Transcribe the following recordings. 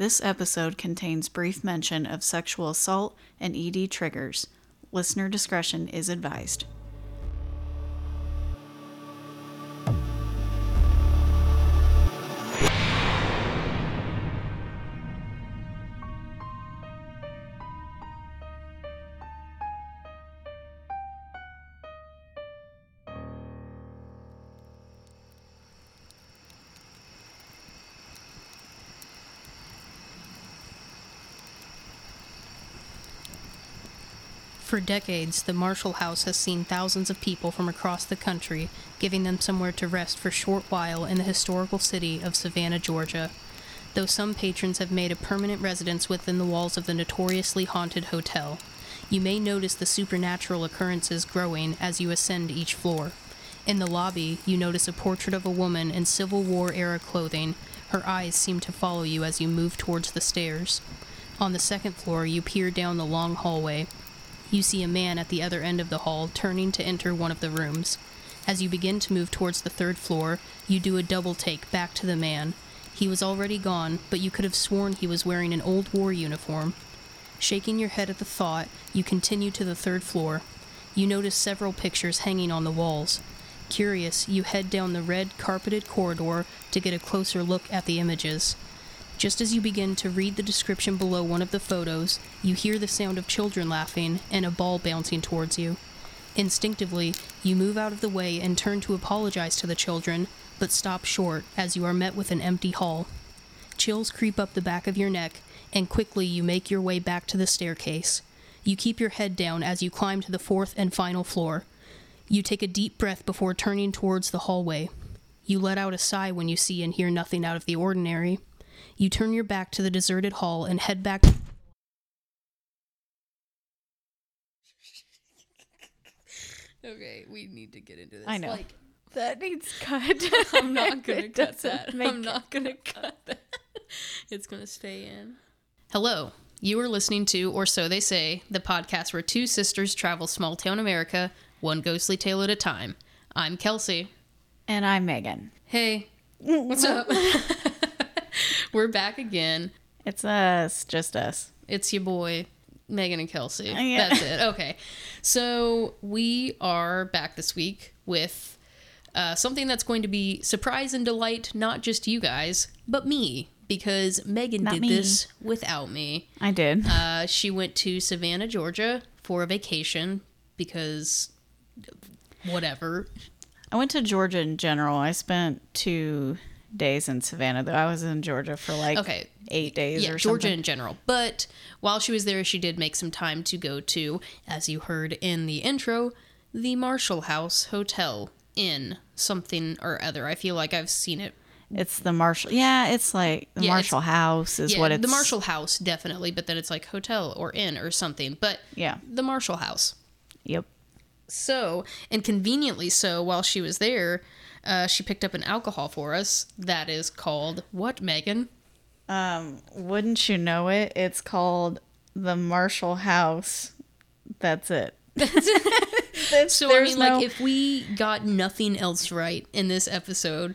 This episode contains brief mention of sexual assault and ED triggers. Listener discretion is advised. For decades, the Marshall House has seen thousands of people from across the country, giving them somewhere to rest for a short while in the historical city of Savannah, Georgia. Though some patrons have made a permanent residence within the walls of the notoriously haunted hotel, you may notice the supernatural occurrences growing as you ascend each floor. In the lobby, you notice a portrait of a woman in Civil War era clothing. Her eyes seem to follow you as you move towards the stairs. On the second floor, you peer down the long hallway. You see a man at the other end of the hall turning to enter one of the rooms. As you begin to move towards the third floor, you do a double take back to the man. He was already gone, but you could have sworn he was wearing an old war uniform. Shaking your head at the thought, you continue to the third floor. You notice several pictures hanging on the walls. Curious, you head down the red carpeted corridor to get a closer look at the images. Just as you begin to read the description below one of the photos, you hear the sound of children laughing and a ball bouncing towards you. Instinctively, you move out of the way and turn to apologize to the children, but stop short as you are met with an empty hall. Chills creep up the back of your neck, and quickly you make your way back to the staircase. You keep your head down as you climb to the fourth and final floor. You take a deep breath before turning towards the hallway. You let out a sigh when you see and hear nothing out of the ordinary. You turn your back to the deserted hall and head back. Okay, we need to get into this. I know. Like, That needs cut. I'm not gonna cut that. I'm not gonna cut that. It's gonna stay in. Hello. You are listening to Or So They Say, the podcast where two sisters travel small town America, one ghostly tale at a time. I'm Kelsey. And I'm Megan. Hey, what's up? We're back again. It's us, just us. It's your boy, Megan and Kelsey. Yeah. That's it. Okay. So we are back this week with uh, something that's going to be surprise and delight, not just you guys, but me, because Megan Not did me. this without me. I did. Uh, she went to Savannah, Georgia for a vacation because whatever. I went to Georgia in general. I spent two days in Savannah, though. I was in Georgia for like Okay. eight days yeah, or Georgia something. in general. But while she was there, she did make some time to go to, as you heard in the intro, the Marshall House Hotel in something or other. I feel like I've seen it. It's the Marshall. Yeah, it's like the Yeah, Marshall House is yeah, what it's. the Marshall House definitely, but then it's like hotel or inn or something. But Yeah. the Marshall House. Yep. So, and conveniently so, while she was there, uh, she picked up an alcohol for us that is called what, Megan? Um, wouldn't you know it? It's called the Marshall House. That's it. That's, So I mean, no- like, if we got nothing else right in this episode,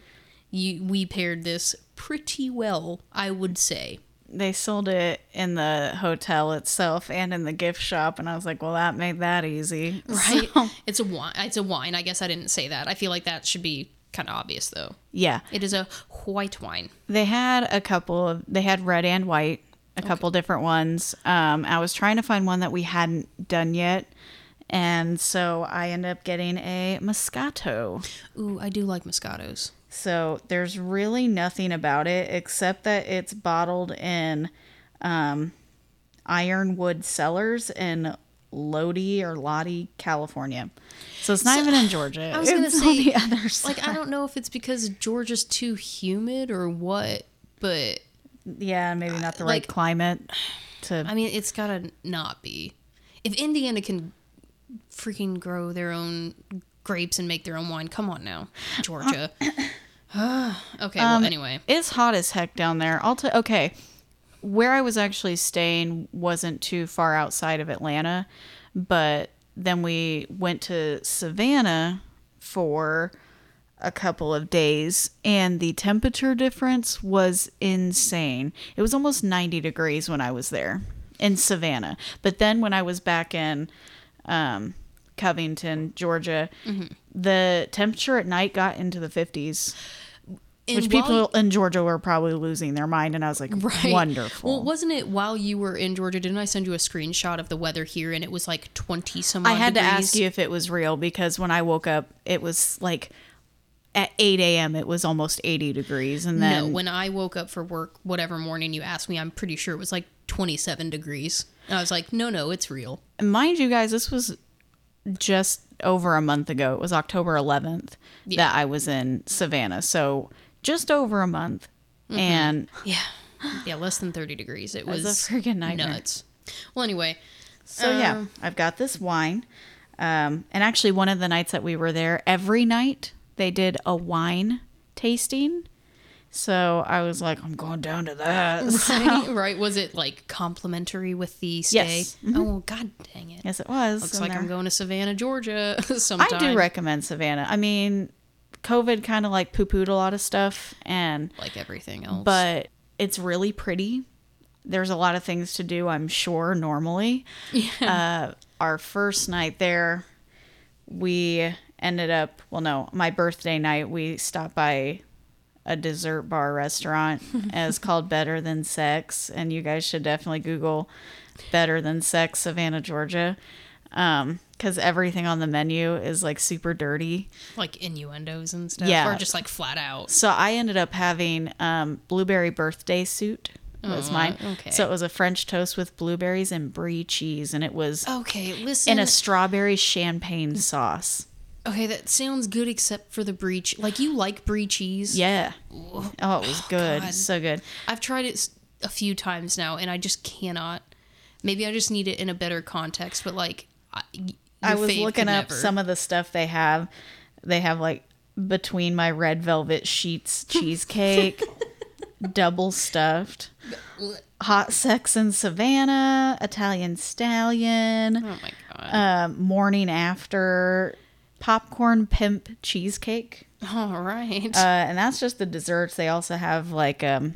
you we paired this pretty well, I would say. they sold it in the hotel itself and in the gift shop, and I was like, well, that made that easy, Right? So, It's a wine. It's a wine. I guess I didn't say that. I feel like that should be kind of obvious, though. yeah, It is a white wine. they had a couple of. They had red and white, a couple different ones. Um, I was trying to find one that we hadn't done yet. And so I ended up getting a Moscato. Ooh, I do like Moscatos. So there's really nothing about it except that it's bottled in um, Ironwood Cellars in Lodi or Lottie, California. So it's not even in Georgia. I was gonna on say, the other side. like, I don't know if it's because Georgia's too humid or what, but yeah, maybe not the right like- climate to. I mean, it's gotta not be. If Indiana can freaking grow their own grapes and make their own wine, come on now, Georgia. okay, well, um, anyway. It's hot as heck down there. I'll tell. Okay, where I was actually staying wasn't too far outside of Atlanta, but then we went to Savannah for a couple of days and the temperature difference was insane. It was almost 90 degrees when I was there in Savannah. But then when I was back in um, Covington, Georgia, Mm-hmm. the temperature at night got into the 50s, And which people in Georgia were probably losing their mind. And I was like, Right. wonderful. Well, wasn't it while you were in Georgia? Didn't I send you a screenshot of the weather here, and it was like twenty some? I had to ask you if it was real because when I woke up, it was like at 8 a.m. It was almost 80 degrees, and then no, when I woke up for work, whatever morning you asked me, I'm pretty sure it was like 27 degrees. And I was like, no, no, it's real. And mind you guys, this was just over a month ago. It was October 11th that I was in Savannah, so just over a month, Mm-hmm. and Yeah, yeah, less than 30 degrees. It was was a freaking nightmare. nuts. Well, anyway, So yeah, Um, I've got this wine. Um, and actually, one of the nights that we were there, every night they did a wine tasting. So I was like, I'm going down to that. right, right. Was it like complimentary with the stay? Yes. Oh, god dang it. yes, it was. Looks And like I'm going to Savannah, Georgia sometime. I do recommend Savannah. I mean, COVID kind of like poo pooed a lot of stuff, and like everything else. but it's really pretty. There's a lot of things to do, I'm sure, normally. Uh, our first night there, we ended up, well, no, my birthday night, we stopped by a dessert bar restaurant. it's called Better Than Sex. And you guys should definitely Google Better Than Sex, Savannah, Georgia. Um, because everything on the menu is like super dirty. like innuendos and stuff, Yeah. or just like flat out. So I ended up having um, blueberry birthday suit was Oh, mine. okay. So it was a French toast with blueberries and brie cheese, and it was Okay, listen. in a strawberry champagne sauce. okay, that sounds good except for the brie. che- Like you like brie cheese? Yeah. Oh, it was good. God. So good. I've tried it a few times now, and I just cannot. Maybe I just need it in a better context, but like, I, I was looking up never. some of the stuff they have. They have like between my red velvet sheets cheesecake, double stuffed, hot sex in Savannah, Italian stallion. Oh my god! um, morning after popcorn pimp cheesecake All right. uh, and that's just the desserts they also have like um,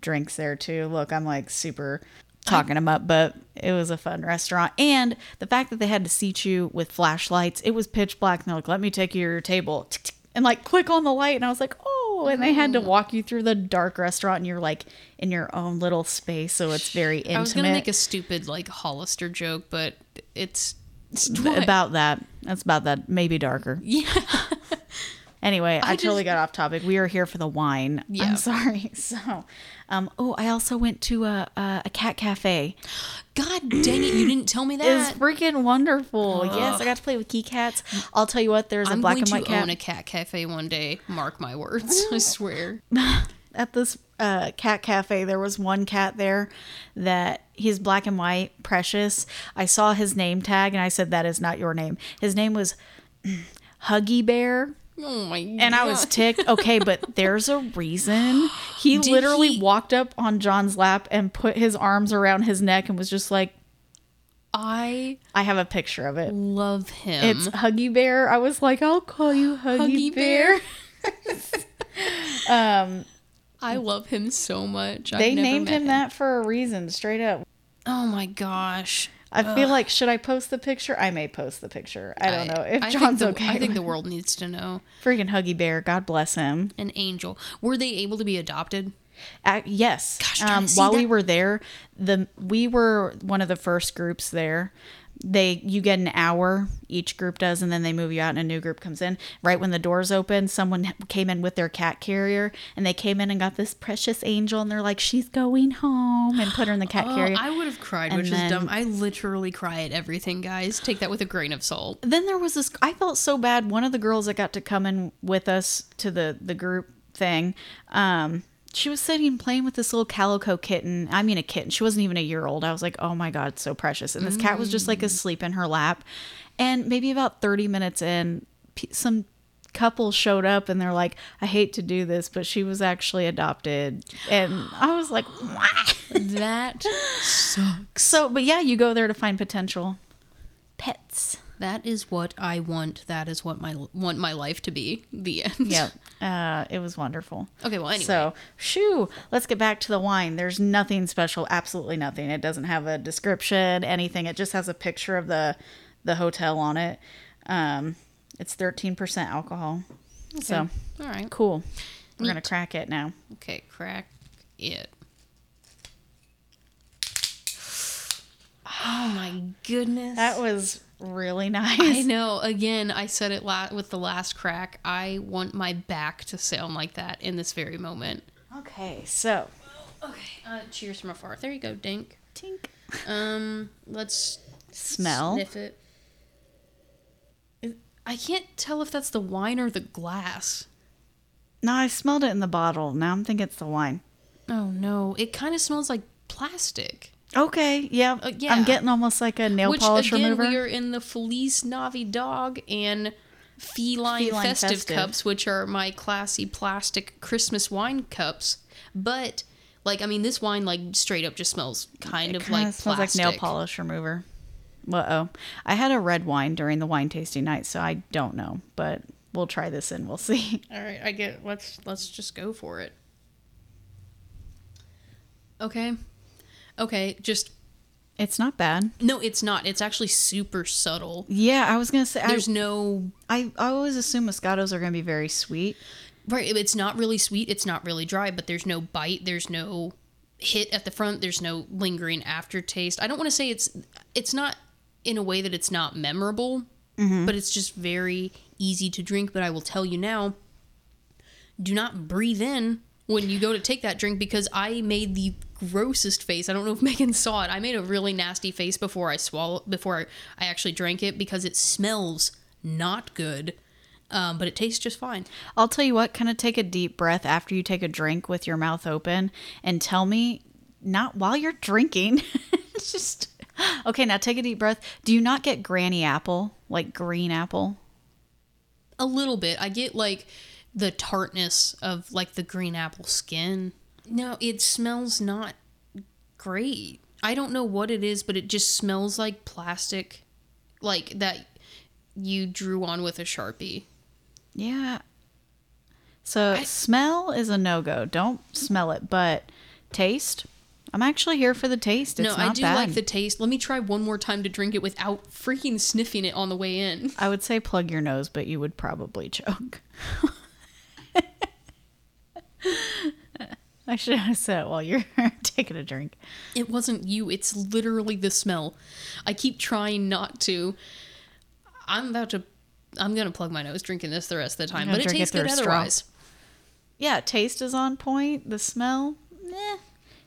drinks there too look i'm like super talking them up but it was a fun restaurant and the fact that they had to seat you with flashlights it was pitch black and they're like let me take you to your table and like click on the light and i was like oh and they had to oh. walk you through the dark restaurant and you're like in your own little space so it's very intimate I was gonna make a stupid like Hollister joke, but it's, it's about that. That's about that. Maybe darker. yeah. Anyway, I, I totally just- got off topic. We are here for the wine. Yeah. I'm sorry. So, um, oh, I also went to a a, a cat cafe. God dang it! You didn't tell me that. It's freaking wonderful. Yes, I got to play with key cats. I'll tell you what. There's a I'm black and white cat I'm going to own a cat cafe one day. Mark my words. I swear. at this uh, cat cafe. There was one cat there that he's black and white, precious. I saw his name tag and I said, "That is not your name." His name was Huggy Bear. Oh my god! And I was ticked. Okay, but there's a reason. He Did literally he- walked up on John's lap and put his arms around his neck and was just like, I I have a picture of it. love him. It's Huggy Bear. I was like, I'll call you Huggy, Huggy Bear. Bear. Um, I love him so much. They named met him that for a reason, straight up. Oh my gosh! I feel like should I post the picture? I may post the picture. I don't know if I John's the- okay. I think the world needs to know. freaking Huggy Bear. God bless him. An angel. Were they able to be adopted? Uh, yes. Gosh um, while we were there, the we were one of the first groups there. They you get an hour each group does, and then they move you out, and a new group comes in. Right when the doors open, someone came in with their cat carrier, and they came in and got this precious angel, and they're like, "She's going home," and put her in the cat Oh, carrier. I would have cried, And which then- is dumb. I literally cry at everything, guys. Take that with a grain of salt. then there was this i felt so bad one of the girls that got to come in with us to the the group thing um she was sitting playing with this little calico kitten. I mean a kitten. She wasn't even a year old. I was like oh my god so precious. And this cat was just like asleep in her lap. And maybe about 30 minutes in some couple showed up and they're like i hate to do this but she was actually adopted. And i was like what? That sucks. so but yeah you go there to find potential pets That is what I want. That is what my want my life to be. The end. Yep. Uh, it was wonderful. Okay, well, anyway. So, shoo, let's get back to the wine. There's nothing special, absolutely nothing. It doesn't have a description, anything. It just has a picture of the the hotel on it. Um, it's 13% alcohol. So, All right. cool. We're going to crack it now. Okay, crack it. Oh my goodness. That was really nice. I know. Again, I said it la- with the last crack. I want my back to sound like that in this very moment. Okay, so, Okay. Uh, cheers from afar. There you go, Dink. tink. Um, let's Smell. sniff it. I can't tell if that's the wine or the glass. No, I smelled it in the bottle. Now I'm thinking it's the wine. Oh no, it kind of smells like plastic. Okay, yeah. Uh, yeah. I'm getting almost like a nail polish remover. Which polish again, remover. we are in the Felice Navidad and feline, Feline festive, festive. cups, which are my classy plastic Christmas wine cups. But like, I mean, this wine like straight up just smells kind of Kinda like smells plastic. like nail polish remover. Uh oh. I had a red wine during the wine tasting night, so I don't know, but we'll try this and we'll see. All right, I get. Let's let's just go for it. Okay, okay. Just It's not bad. no, it's not. It's actually super subtle. Yeah, I was gonna say I, There's no I I always assume Moscatos are gonna be very sweet. Right. It's not really sweet. It's not really dry, but there's no bite. There's no hit at the front. There's no lingering aftertaste. I don't want to say it's it's not in a way that it's not memorable, mm-hmm. but it's just very easy to drink. But I will tell you now, do not breathe in when you go to take that drink because I made the grossest face. I don't know if Megan saw it. I made a really nasty face before I swallow before I, actually drank it because it smells not good. Um, but it tastes just fine. I'll tell you what, kind of take a deep breath after you take a drink with your mouth open and tell me not while you're drinking. it's just okay, now take a deep breath. Do you not get granny apple? Like green apple? A little bit. I get like the tartness of like the green apple skin. No, it smells not great. I don't know what it is, but it just smells like plastic, like that you drew on with a sharpie. Yeah. So smell is a no go. Don't smell it, but taste. I'm actually here for the taste. It's no, I do bad. like the taste. Let me try one more time to drink it without freaking sniffing it on the way in. I would say plug your nose, but you would probably choke. I should have said it while you're taking a drink. It wasn't you. It's literally the smell. I keep trying not to. I'm about to. I'm gonna plug my nose drinking this the rest of the time, but it drink it tastes good otherwise. Yeah, taste is on point. The smell, eh.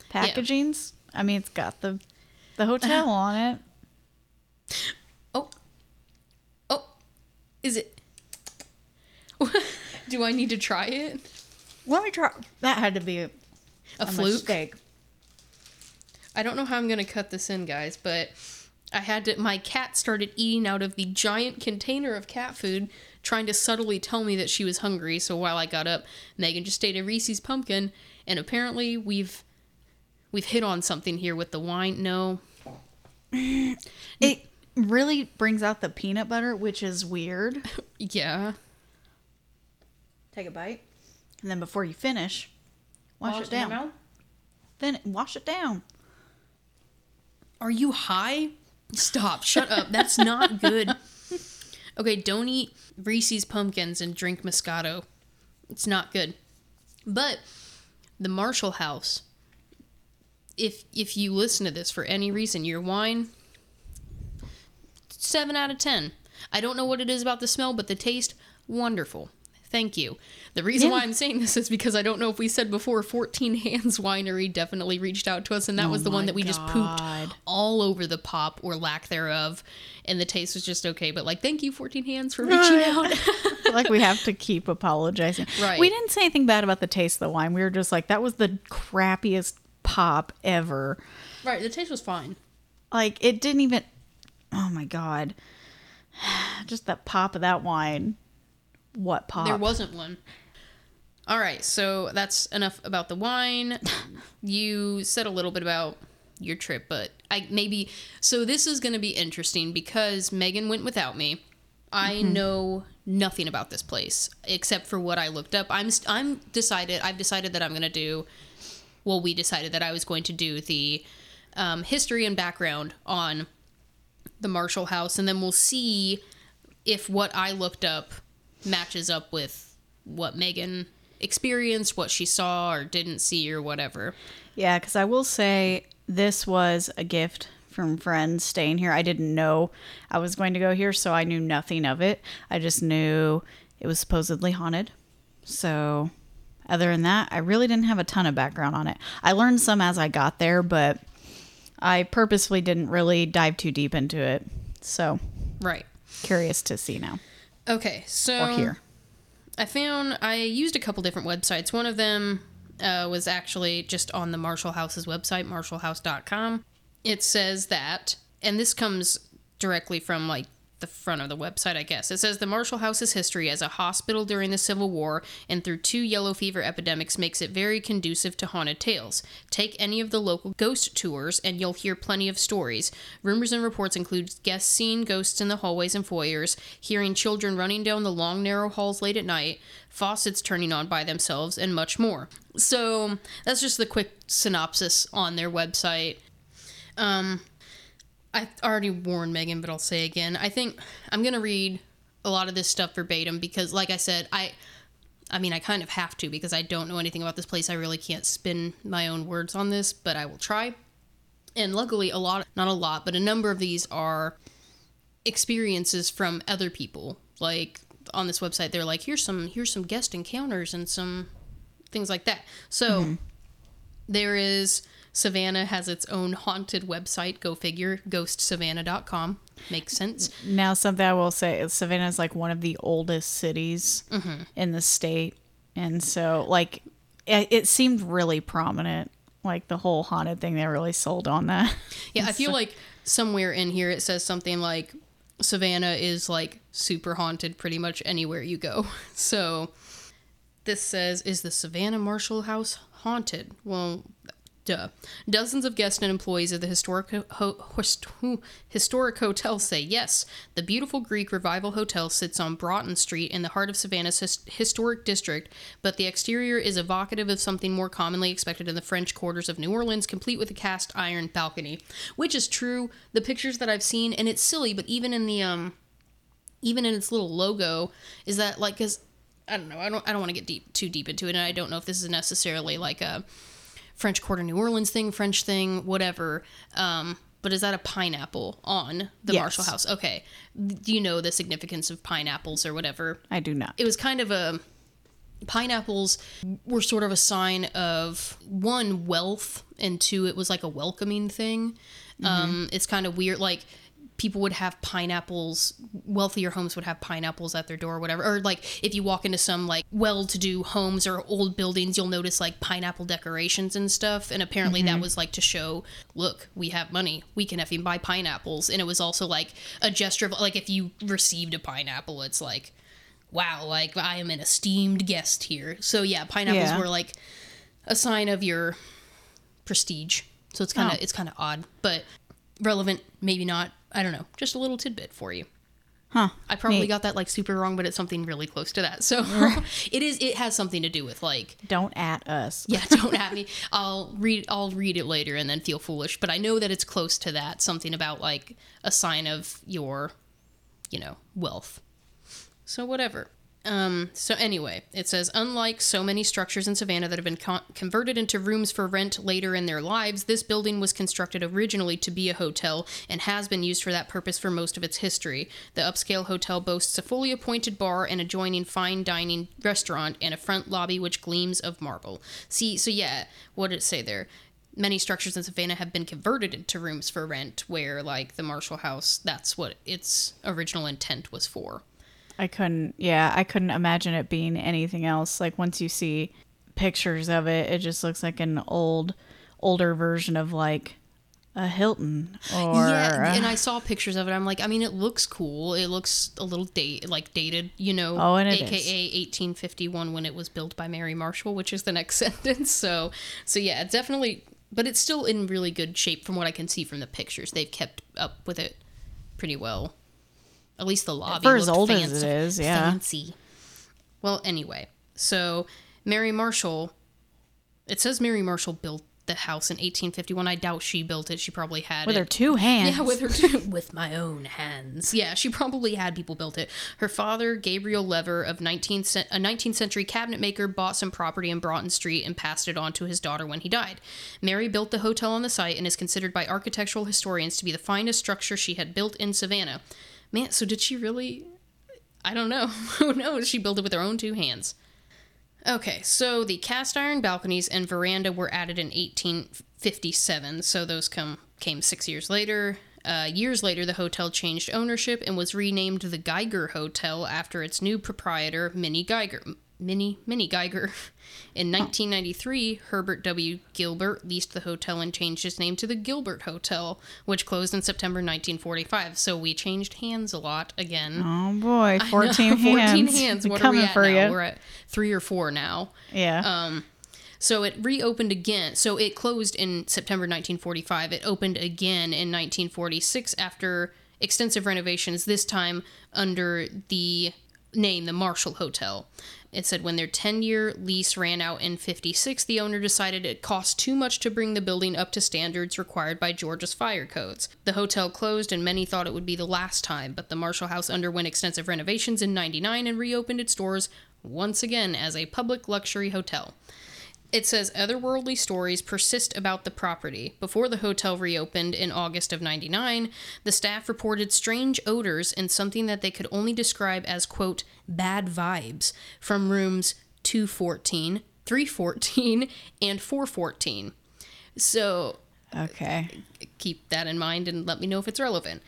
Packaging's. I mean, it's got the the hotel on it. Oh, oh, is it? Do I need to try it? Let me try. That had to be a, fluke. mistake. I don't know how I'm gonna cut this in, guys, but I had to. My cat started eating out of the giant container of cat food, trying to subtly tell me that she was hungry. So while I got up, Megan just ate a Reese's pumpkin, and apparently we've we've hit on something here with the wine. No, It really brings out the peanut butter, which is weird. yeah, Take a bite, and then before you finish, wash it down. Then wash it down. Are you high? Stop. Shut up. That's not good. Okay, don't eat Reese's pumpkins and drink Moscato. It's not good. But the Marshall House, if if you listen to this for any reason, your wine, seven out of ten. I don't know what it is about the smell, but the taste, wonderful. Thank you. The reason Yeah. why I'm saying this is because I don't know if we said before, 14 Hands Winery definitely reached out to us, and that Oh was the one that we just pooped all over the pop or lack thereof, and the taste was just okay. But like, thank you, 14 Hands, for reaching out. like we have to keep apologizing. Right. We didn't say anything bad about the taste of the wine. We were just like that was the crappiest pop ever. right, the taste was fine. Like it didn't even. Oh my god! Just that pop of that wine. What pop? There wasn't one. All right, so that's enough about the wine. you said a little bit about your trip, but I maybe so this is going to be interesting because Megan went without me. I know nothing about this place except for what I looked up. I'm I'm decided I've decided that I'm going to do well we decided that I was going to do the um, history and background on the Marshall House and then we'll see if what I looked up matches up with what Megan experienced, what she saw or didn't see or whatever. Yeah, because I will say this was a gift from friends staying here. I didn't know I was going to go here, so I knew nothing of it. I just knew it was supposedly haunted. So, other than that, I really didn't have a ton of background on it. I learned some as I got there, but I purposefully didn't really dive too deep into it. So, Right. curious to see now Okay, so or hear. I found I used a couple different websites. One of them uh, was actually just on the Marshall House's website, marshallhouse.com. It says that, and this comes directly from like the front of the website, I guess. It says the Marshall House's history as a hospital during the Civil War and through two yellow fever epidemics makes it very conducive to haunted tales. Take any of the local ghost tours and you'll hear plenty of stories. Rumors and reports include guests seeing ghosts in the hallways and foyers, hearing children running down the long, narrow halls late at night, faucets turning on by themselves, and much more. So that's just the quick synopsis on their website. Um, I already warned Megan, but I'll say again. I think I'm gonna read a lot of this stuff verbatim because, like I said, I, I mean, I kind of have to because I don't know anything about this place. I really can't spin my own words on this, but I will try. And luckily, a lot, not a lot, but a number of these are experiences from other people. Like on this website, they're like, here's some, here's some guest encounters and some things like that. So mm-hmm. there is Savannah has its own haunted website. Go figure. GhostSavannah.com. Makes sense. Now, something I will say is Savannah is like one of the oldest cities mm-hmm. in the state. And so, like, it, it seemed really prominent. Like, the whole haunted thing, they really sold on that. Yeah, I feel like somewhere in here it says something like Savannah is like super haunted pretty much anywhere you go. So this says, Is the Savannah Marshall House haunted? Well, duh. Dozens of guests and employees of the historic, ho- historic hotel say yes. The beautiful Greek Revival Hotel sits on Broughton Street in the heart of Savannah's his- historic district, but the exterior is evocative of something more commonly expected in the French quarters of New Orleans, complete with a cast iron balcony. Which is true. The pictures that I've seen, and it's silly, but even in the um, even in its little logo, is that like because I don't know, I don't I don't want to get deep too deep into it, and I don't know if this is necessarily like a French Quarter New Orleans thing, French thing, whatever. Um, but is that a pineapple on the Yes. Marshall House? Okay. Do you know the significance of pineapples or whatever? I do not. It was kind of a pineapples were sort of a sign of one wealth and two it was like a welcoming thing. Um, it's kind of weird like people would have pineapples wealthier homes would have pineapples at their door or whatever. Or like if you walk into some like well-to-do homes or old buildings you'll notice like pineapple decorations and stuff. And apparently that mm-hmm. was like to show look we have money. We can effing buy pineapples. And it was also like a gesture of like if you received a pineapple it's like wow like i am an esteemed guest here. So yeah pineapples Yeah. were like a sign of your prestige. So it's kind of Oh. it's kind of odd. But relevant maybe not i don't know just a little tidbit for you Huh. i probably Neat. got that like super wrong but it's something really close to that so it is it has something to do with like Don't at us. yeah don't at me i'll read i'll read it later and then feel foolish but i know that it's close to that something about like a sign of your you know wealth so whatever um, so anyway, it says unlike so many structures in Savannah that have been con- converted into rooms for rent later in their lives, this building was constructed originally to be a hotel and has been used for that purpose for most of its history. The upscale hotel boasts a fully appointed bar and adjoining fine dining restaurant and a front lobby which gleams of marble. See, so yeah, what did it say there? Many structures in Savannah have been converted into rooms for rent, where like the Marshall House, that's what its original intent was for. I couldn't, yeah, I couldn't imagine it being anything else. Like once you see pictures of it, it just looks like an old, older version of like a Hilton or yeah, and I saw pictures of it. I'm like, I mean, it looks cool. It looks a little date like dated, you know. Oh, and AKA is. 1851 when it was built by Mary Marshall, which is the next sentence. So, so yeah, it definitely but it's still in really good shape from what I can see from the pictures. They've kept up with it pretty well. At least the lobby For as looked old as fancy, it is, yeah. fancy. Well, anyway, so Mary Marshall. It says Mary Marshall built the house in 1851. I doubt she built it. She probably had With it. her two hands. Yeah, with her two, with my own hands. Yeah, she probably had people built it. Her father, Gabriel Leaver, of 19th a 19th century cabinet maker, bought some property in Broughton Street and passed it on to his daughter when he died. Mary built the hotel on the site and is considered by architectural historians to be the finest structure she had built in Savannah. Man, so did she really? I don't know. Who knows? She built it with her own two hands. Okay, so the cast iron balconies and veranda were added in 1857, so those come came six years later. Uh, years later, the hotel changed ownership and was renamed the Geiger Hotel after its new proprietor, Minnie Geiger. Minnie Minnie Geiger. In 1993, Herbert W. Gilbert leased the hotel and changed its name to the Gilbert Hotel, which closed in September 1945. So we changed hands a lot again. Oh boy, 14 hands. 14 hands. What are we at for now? You. We're at three or four now. yeah. Um, so it reopened again. So it closed in September 1945. It opened again in 1946 after extensive renovations, this time under the name the Marshall Hotel. It said when their 10 year lease ran out in 56, the owner decided it cost too much to bring the building up to standards required by Georgia's fire codes. The hotel closed, and many thought it would be the last time, but the Marshall House underwent extensive renovations in 99 and reopened its doors once again as a public luxury hotel. It says otherworldly stories persist about the property. Before the hotel reopened in August of 99, the staff reported strange odors and something that they could only describe as, quote, bad vibes from rooms 214, 314, and 414. So okay. keep that in mind and let me know if it's relevant.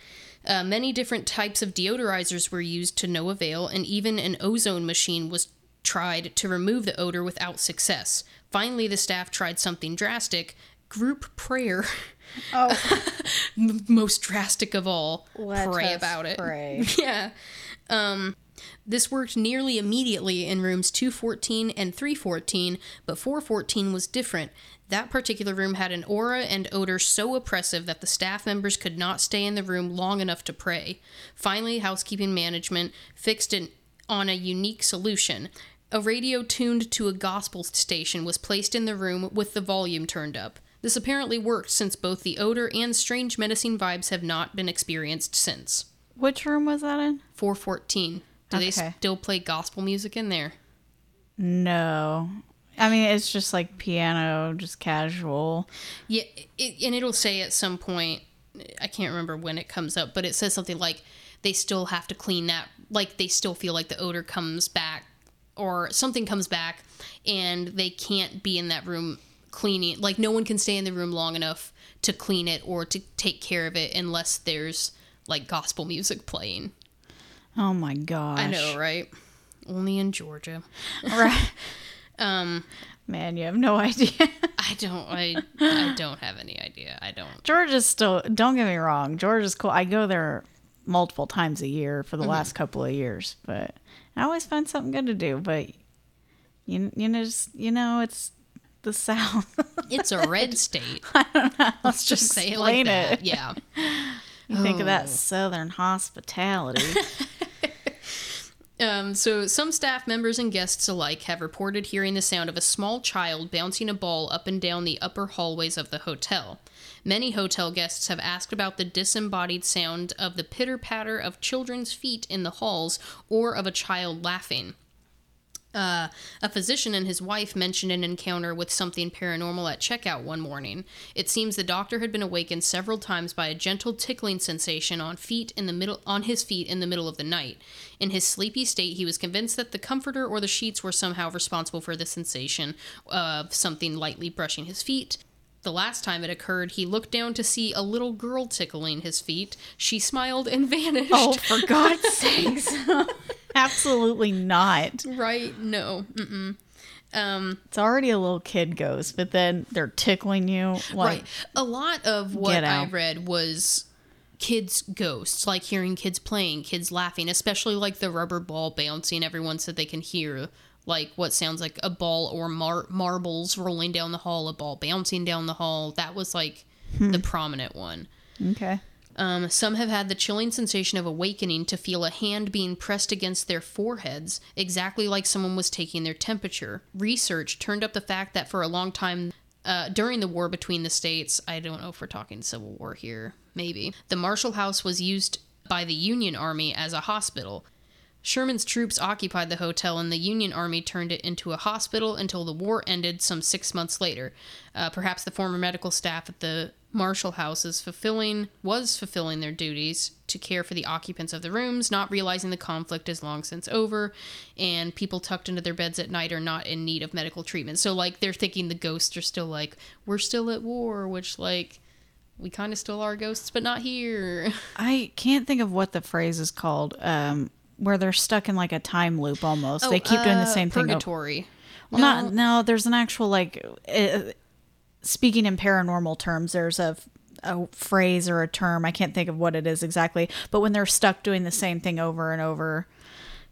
Uh, many different types of deodorizers were used to no avail, and even an ozone machine was tried to remove the odor without success. Finally, the staff tried something drastic group prayer. Oh, Most drastic of all. Let pray about it. pray. yeah. Um, this worked nearly immediately in rooms 214 and 314, but 414 was different. That particular room had an aura and odor so oppressive that the staff members could not stay in the room long enough to pray. Finally, housekeeping management fixed it on a unique solution. A radio tuned to a gospel station was placed in the room with the volume turned up. This apparently worked since both the odor and strange menacing vibes have not been experienced since. which room was that in? 414. Do they still play gospel music in there? No. I mean, it's just like piano, just casual. Yeah, it, and it'll say at some point, I can't remember when it comes up, but it says something like they still have to clean that, like they still feel like the odor comes back or something comes back and they can't be in that room cleaning. Like no one can stay in the room long enough to clean it or to take care of it unless there's like gospel music playing. Oh my gosh. I know, right? Only in Georgia. Right. Um, Man, you have no idea. I don't. I I don't have any idea. I don't. Georgia's still, don't get me wrong, Georgia's cool. I go there multiple times a year for the last couple of years, but I always find something good to do. But you, you know, just, you know, it's the South. It's a red state. Let's Just say it like that. it. Yeah. You think of Oh. that Southern hospitality. Um, so some staff members and guests alike have reported hearing the sound of a small child bouncing a ball up and down the upper hallways of the hotel. Many hotel guests have asked about the disembodied sound of the pitter patter of children's feet in the halls or of a child laughing. Uh, a physician and his wife mentioned an encounter with something paranormal at checkout one morning. It seems the doctor had been awakened several times by a gentle tickling sensation on feet in the middle on his feet in the middle of the night. In his sleepy state, he was convinced that the comforter or the sheets were somehow responsible for the sensation of something lightly brushing his feet. The last time it occurred, he looked down to see a little girl tickling his feet. She smiled and vanished. oh, for God's sakes. Absolutely not. right? No. Mm-mm. Um, It's already a little kid ghost, but then they're tickling you. Like, right. A lot of what I read was kids' ghosts, like hearing kids playing, kids laughing, especially like the rubber ball bouncing. Everyone said they can hear like what sounds like a ball or mar- marbles rolling down the hall, a ball bouncing down the hall. That was like the prominent one. Okay. Um, some have had the chilling sensation of awakening to feel a hand being pressed against their foreheads, exactly like someone was taking their temperature. Research turned up the fact that for a long time uh, during the war between the states, I don't know if we're talking Civil War here, maybe, the Marshall House was used by the Union Army as a hospital. Sherman's troops occupied the hotel, and the Union Army turned it into a hospital until the war ended some six months later. Uh, perhaps the former medical staff at the Marshall House is fulfilling was fulfilling their duties to care for the occupants of the rooms, not realizing the conflict is long since over, and people tucked into their beds at night are not in need of medical treatment. So, like, they're thinking the ghosts are still like, we're still at war, which, like, we kind of still are ghosts, but not here. I can't think of what the phrase is called. Um, where they're stuck in like a time loop almost. they Oh, keep doing the uh, same thing. Purgatory. Well, not no. There's an actual like, uh, speaking in paranormal terms. There's a a phrase or a term. I can't think of what it is exactly. But when they're stuck doing the same thing over and over,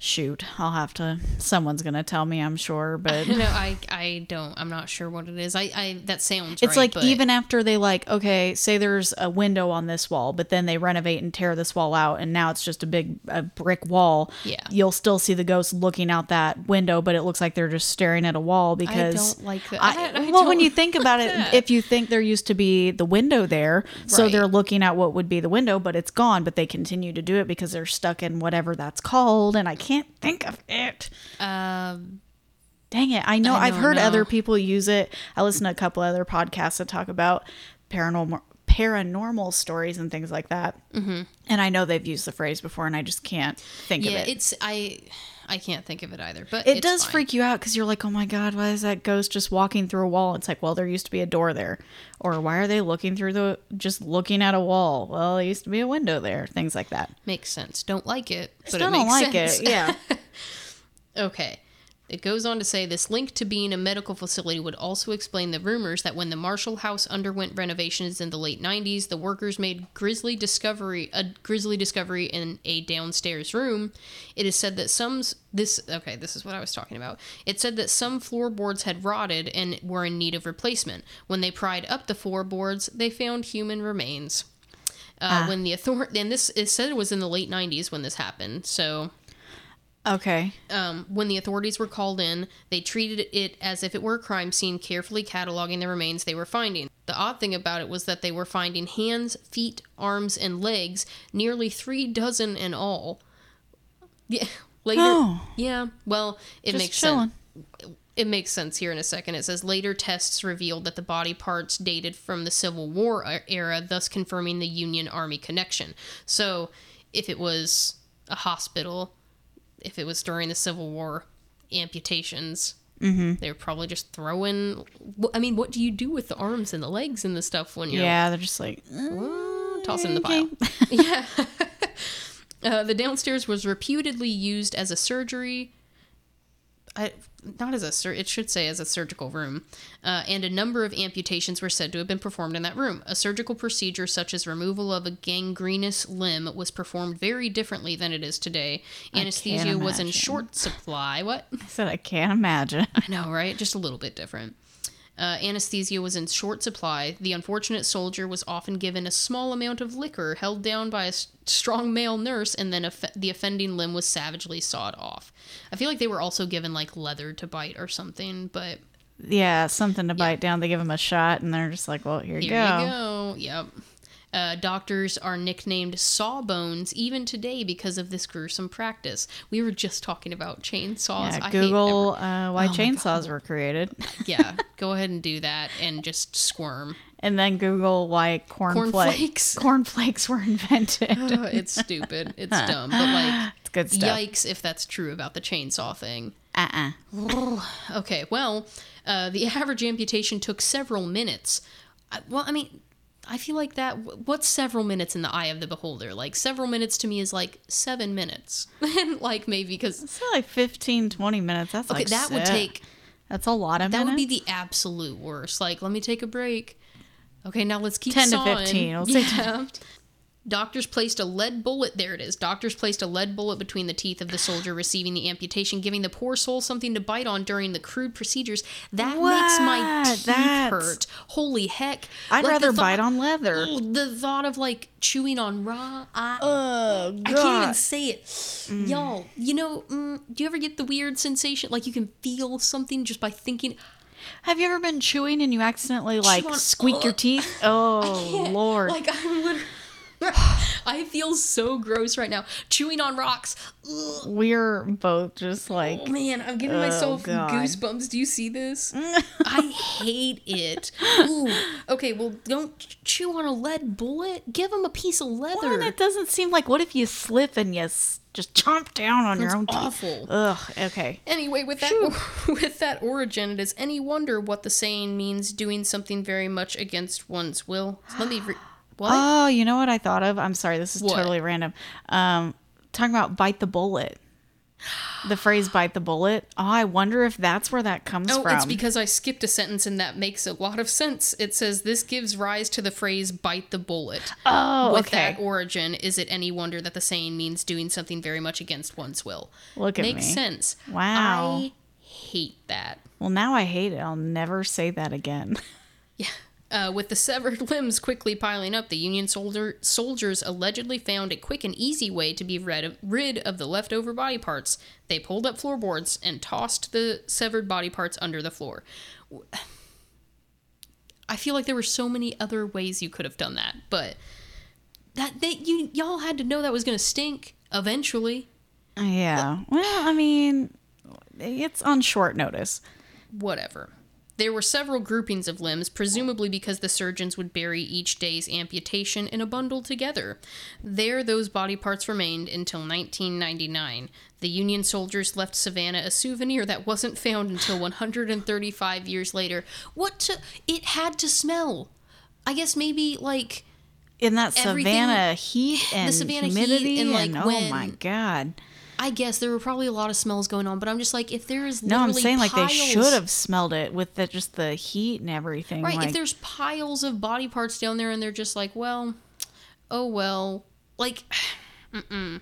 shoot, I'll have to. Someone's gonna tell me. I'm sure, but. No, I I don't. I'm not sure what it is. I, I that sounds. It's right, like but- even after they like okay, say there's a window on this wall, but then they renovate and tear this wall out, and now it's just a big a brick wall. Yeah. you'll still see the ghost looking out that window, but it looks like they're just staring at a wall because don't like that. I- I well, when you think about it, if you think there used to be the window there, so they're looking at what would be the window, but it's gone, but they continue to do it because they're stuck in whatever that's called, and I can't think of it. Um, Dang it. I know I I've heard know. other people use it. I listen to a couple other podcasts that talk about paranormal paranormal stories and things like that. Mm-hmm. And I know they've used the phrase before and I just can't think yeah, of it. it's I I can't think of it either. But it does fine. freak you out because you're like, oh my God, why is that ghost just walking through a wall? It's like, well, there used to be a door there. Or why are they looking through the, just looking at a wall? Well, there used to be a window there. Things like that. Makes sense. Don't like it, but Still it don't like sense. it. Yeah. Okay. It goes on to say this link to being a medical facility would also explain the rumors that when the Marshall House underwent renovations in the late 90s, the workers made grisly discovery a grisly discovery in a downstairs room. It is said that some this okay, this is what I was talking about. It said that some floorboards had rotted and were in need of replacement. When they pried up the floorboards, they found human remains. Uh, When the author and this it said it was in the late 90s when this happened. So okay. um, when the authorities were called in, they treated it as if it were a crime scene, carefully cataloging the remains they were finding. The odd thing about it was that they were finding hands, feet, arms, and legs, nearly three dozen in all. Yeah, later. Oh. Yeah, well, it Just makes chilling. sense. It makes sense here in a second. It says later tests revealed that the body parts dated from the Civil War era, thus confirming the Union Army connection. So, if it was a hospital, if it was during the Civil War amputations, Mm-hmm. they were probably just throwing. I mean, what do you do with the arms and the legs and the stuff when you're Yeah. They're just like, uh, toss it in the pile? yeah. uh, the downstairs was reputedly used as a surgery. I, not as a sur- it should say as a surgical room, uh, and a number of amputations were said to have been performed in that room. A surgical procedure such as removal of a gangrenous limb was performed very differently than it is today. Anesthesia was in short supply. What? I said, I can't imagine. I know, right? Just a little bit different. Uh, anesthesia was in short supply. The unfortunate soldier was often given a small amount of liquor held down by a s- strong male nurse, and then off- the offending limb was savagely sawed off. I feel like they were also given like leather to bite or something, but Yeah, something to bite down. They give them a shot, and they're just like, "Well, here you here go." you go. Yep. Uh, doctors are nicknamed sawbones even today because of this gruesome practice. We were just talking about chainsaws. Yeah, I Google uh, why Oh chainsaws were created, yeah, go ahead and do that and just squirm. and then Google why cornflakes Cornflakes. cornflakes were invented. Uh, it's stupid. It's dumb. But like, it's good stuff. yikes if that's true about the chainsaw thing. Uh uh Okay, well, uh, the average amputation took several minutes. I, well, I mean, I feel like that. What's several minutes in the eye of the beholder? Like, several minutes to me is like seven minutes. and like, maybe because. It's like 15, 20 minutes. That's Okay, like that would take. That's a lot of That would be the absolute worst. Like, let me take a break. Okay, now let's keep 10 to sawing. 15. We'll say yeah. Doctors placed a lead bullet. There it is. Doctors placed a lead bullet between the teeth of the soldier receiving the amputation, giving the poor soul something to bite on during the crude procedures. That makes my teeth That's- hurt. Holy heck! I'd Like, rather thought- bite on leather. Ugh, The thought of like chewing on raw. I, Oh, I can't even say it. Y'all, you know, mm, do you ever get the weird sensation? Like you can feel something just by thinking. Have you ever been chewing and you accidentally like on- squeak your teeth? Oh lord. Like I'm literally. I feel so gross right now. Chewing on rocks. Ugh. We're both just oh, like Oh man, I'm giving Oh, myself God. goosebumps. Do you see this? I hate it. Ooh. Okay, well, don't chew on a lead bullet. Give him a piece of leather. Well, it doesn't seem like what if you slip and you just chomp down on your It's own teeth? awful. Ugh. Okay. Anyway, with that with that origin, it is any wonder what the saying means: doing something very much against one's will. Let me. Re- what? Oh, you know what I thought of? I'm sorry, this is What? totally random. Um, talking about bite the bullet. The phrase "bite the bullet." Oh, I wonder if that's where that comes Oh, from. it's because I skipped a sentence and that makes a lot of sense. It says this gives rise to the phrase "bite the bullet." oh, With okay. that origin, is it any wonder that the saying means doing something very much against one's will? Look at Makes me. sense. Wow. I hate that. Well, now I hate it. I'll never say that again. Yeah. Uh, with the severed limbs quickly piling up, the Union soldier, soldiers allegedly found a quick and easy way to be rid of, rid of the leftover body parts. They pulled up floorboards and tossed the severed body parts under the floor. I feel like there were so many other ways you could have done that, but that they you y'all had to know that was going to stink eventually. yeah. Well, I mean, it's on short notice. whatever. There were several groupings of limbs, presumably because the surgeons would bury each day's amputation in a bundle together. There, those body parts remained until 1999. The Union soldiers left Savannah a souvenir that wasn't found until 135 years later. What to. It had to smell. I guess maybe like. In that Savannah heat and Savannah humidity, and, and, like, oh when- my god! I guess there were probably a lot of smells going on, but I'm just like, if there is No, I'm saying like they should have smelled it with the, just the heat and everything. Right, like, if there's piles of body parts down there and they're just like, well, oh well. Like, mm-mm.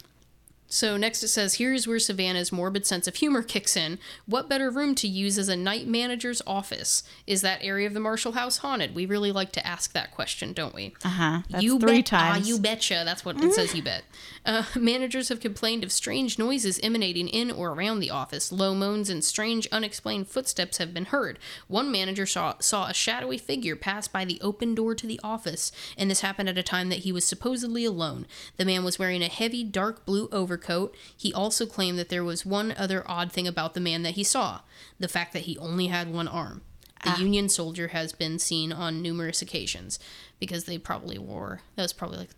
So next it says, here's where Savannah's morbid sense of humor kicks in. What better room to use as a night manager's office? Is that area of the Marshall House haunted? We really like to ask that question, don't we? uh huh. That's you three bet, times. Ah, you betcha. That's what it says. You bet. Uh, managers have complained of strange noises emanating in or around the office. Low moans and strange, unexplained footsteps have been heard. One manager saw saw a shadowy figure pass by the open door to the office, and this happened at a time that he was supposedly alone. The man was wearing a heavy, dark blue overcoat. Coat, he also claimed that there was one other odd thing about the man that he saw: the fact that he only had one arm. The Union soldier has been seen on numerous occasions because they probably wore that was probably like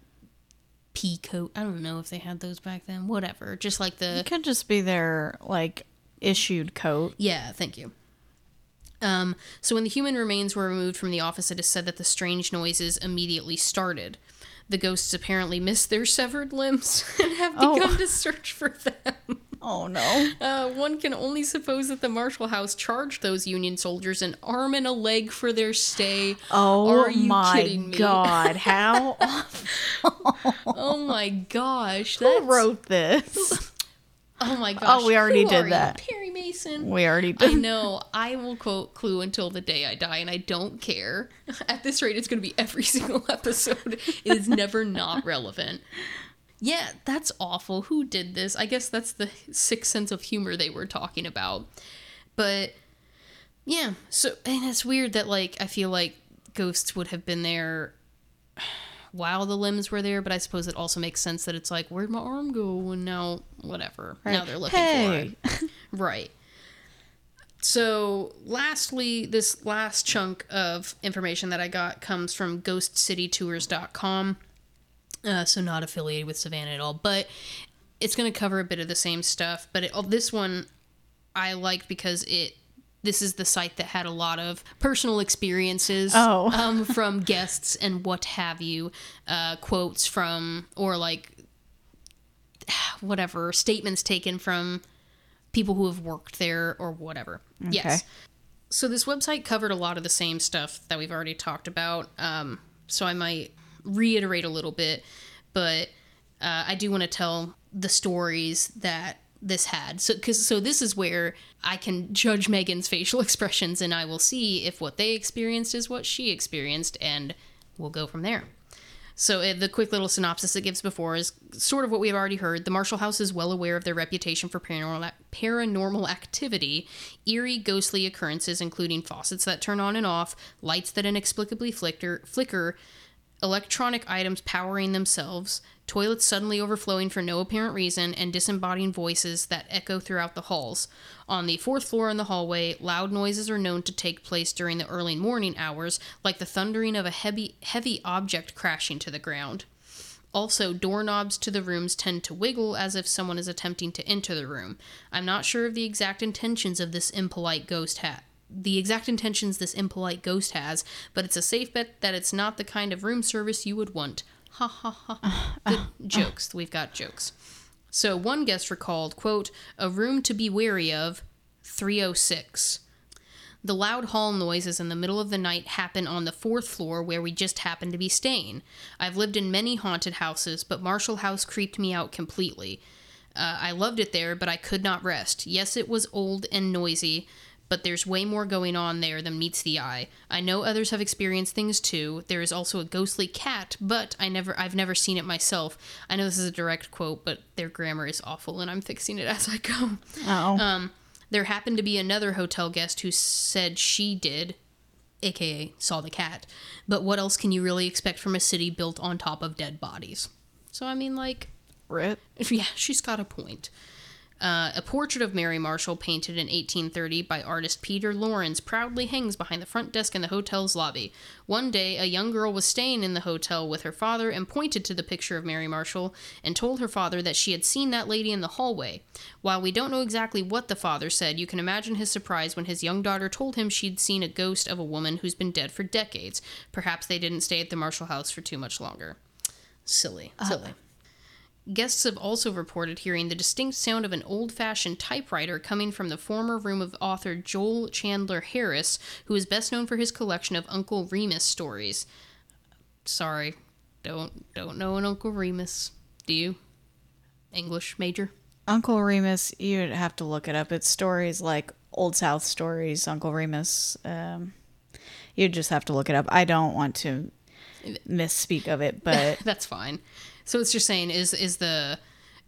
pea coat. I don't know if they had those back then. Whatever. Just like the it could just be their like issued coat. yeah, thank you. Um, so when the human remains were removed from the office, it is said that the strange noises immediately started. The ghosts apparently missed their severed limbs and have Oh. begun to search for them. Oh no! Uh, one can only suppose that the Marshall House charged those Union soldiers an arm and a leg for their stay. Oh Are you my kidding me? god! How Oh my gosh! who wrote this? Oh my oh, gosh! Oh, we already did you, that. Perry Mason. We already did. I know. I will quote Clue until the day I die, and I don't care. At this rate, it's going to be every single episode. It is never not relevant. Yeah, that's awful. Who did this? I guess that's the sick sense of humor they were talking about. But yeah, so and it's weird that like I feel like ghosts would have been there while the limbs were there, but I suppose it also makes sense that it's like, where'd my arm go? And now whatever. Now they're looking Hey. for it. Right. So, lastly, this last chunk of information that I got comes from ghostcitytours.com. Uh, so, not affiliated with Savannah at all, but it's going to cover a bit of the same stuff. But it, oh, this one I liked because it. This is the site that had a lot of personal experiences Oh. um, from guests and what have you, uh, quotes from, or like whatever, statements taken from people who have worked there or whatever. Yes. So this website covered a lot of the same stuff that we've already talked about. Um, so I might reiterate a little bit. but uh, I do want to tell the stories that this had. So, because so this is where I can judge Megan's facial expressions, and I will see if what they experienced is what she experienced, and we'll go from there. So, uh, the quick little synopsis it gives before is sort of what we've already heard. The Marshall House is well aware of their reputation for paranormal, paranormal activity, eerie, ghostly occurrences, including faucets that turn on and off, lights that inexplicably flicker, flicker electronic items powering themselves, toilets suddenly overflowing for no apparent reason, and disembodying voices that echo throughout the halls. On the fourth floor in the hallway, loud noises are known to take place during the early morning hours, like the thundering of a heavy, heavy object crashing to the ground. Also, doorknobs to the rooms tend to wiggle as if someone is attempting to enter the room. I'm not sure of the exact intentions of this impolite ghost hat. The exact intentions this impolite ghost has, but it's a safe bet that it's not the kind of room service you would want. Ha ha ha. Good jokes. We've got jokes. So one guest recalled, quote, a room to be wary of, 306. The loud hall noises in the middle of the night happen on the fourth floor where we just happened to be staying. I've lived in many haunted houses, but Marshall House creeped me out completely. Uh, I loved it there, but I could not rest. Yes, it was old and noisy, but there's way more going on there than meets the eye. I know others have experienced things too. There is also a ghostly cat, but I never I've never seen it myself. I know this is a direct quote, but their grammar is awful and I'm fixing it as I go. Oh. Um there happened to be another hotel guest who said she did, aka saw the cat. But what else can you really expect from a city built on top of dead bodies? So I mean like Rip. yeah, she's got a point. Uh, a portrait of Mary Marshall, painted in 1830 by artist Peter Lawrence, proudly hangs behind the front desk in the hotel's lobby. One day, a young girl was staying in the hotel with her father and pointed to the picture of Mary Marshall and told her father that she had seen that lady in the hallway. While we don't know exactly what the father said, you can imagine his surprise when his young daughter told him she'd seen a ghost of a woman who's been dead for decades. Perhaps they didn't stay at the Marshall house for too much longer. Silly, silly. Guests have also reported hearing the distinct sound of an old fashioned typewriter coming from the former room of author Joel Chandler Harris, who is best known for his collection of Uncle Remus stories. Sorry, don't don't know an Uncle Remus. Do you? English major? Uncle Remus, you'd have to look it up. It's stories like Old South stories, Uncle Remus. Um, you'd just have to look it up. I don't want to misspeak of it, but That's fine. So it's just saying is is the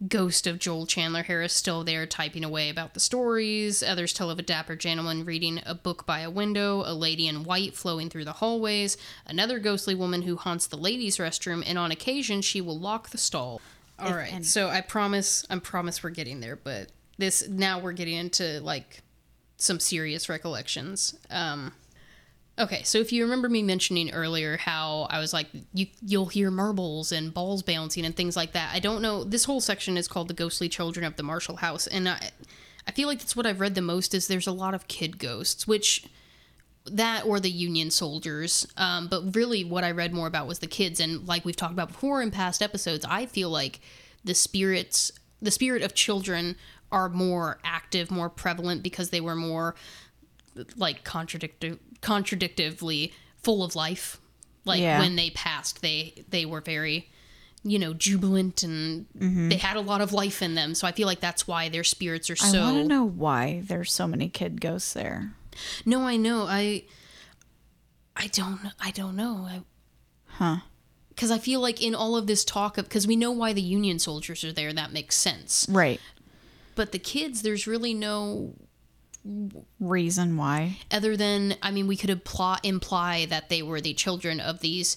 ghost of Joel Chandler Harris still there typing away about the stories? Others tell of a dapper gentleman reading a book by a window, a lady in white flowing through the hallways, another ghostly woman who haunts the ladies' restroom, and on occasion she will lock the stall. All If right. any. So I promise I promise we're getting there, but this now we're getting into like some serious recollections. Um Okay, so if you remember me mentioning earlier how I was like you you'll hear marbles and balls bouncing and things like that. I don't know. This whole section is called the Ghostly Children of the Marshall House, and I I feel like that's what I've read the most. Is there's a lot of kid ghosts, which that or the Union soldiers. Um, but really, what I read more about was the kids, and like we've talked about before in past episodes, I feel like the spirits, the spirit of children, are more active, more prevalent because they were more like contradictive, contradictively full of life. Like Yeah. when they passed, they they were very, you know, jubilant and mm-hmm. they had a lot of life in them. So I feel like that's why their spirits are so. I want to know why there's so many kid ghosts there. No, I know. I I don't I don't know. I Huh. cuz I feel like in all of this talk of cuz we know why the Union soldiers are there, that makes sense. Right. But the kids there's really no Reason why. other than I mean we could imply imply that they were the children of these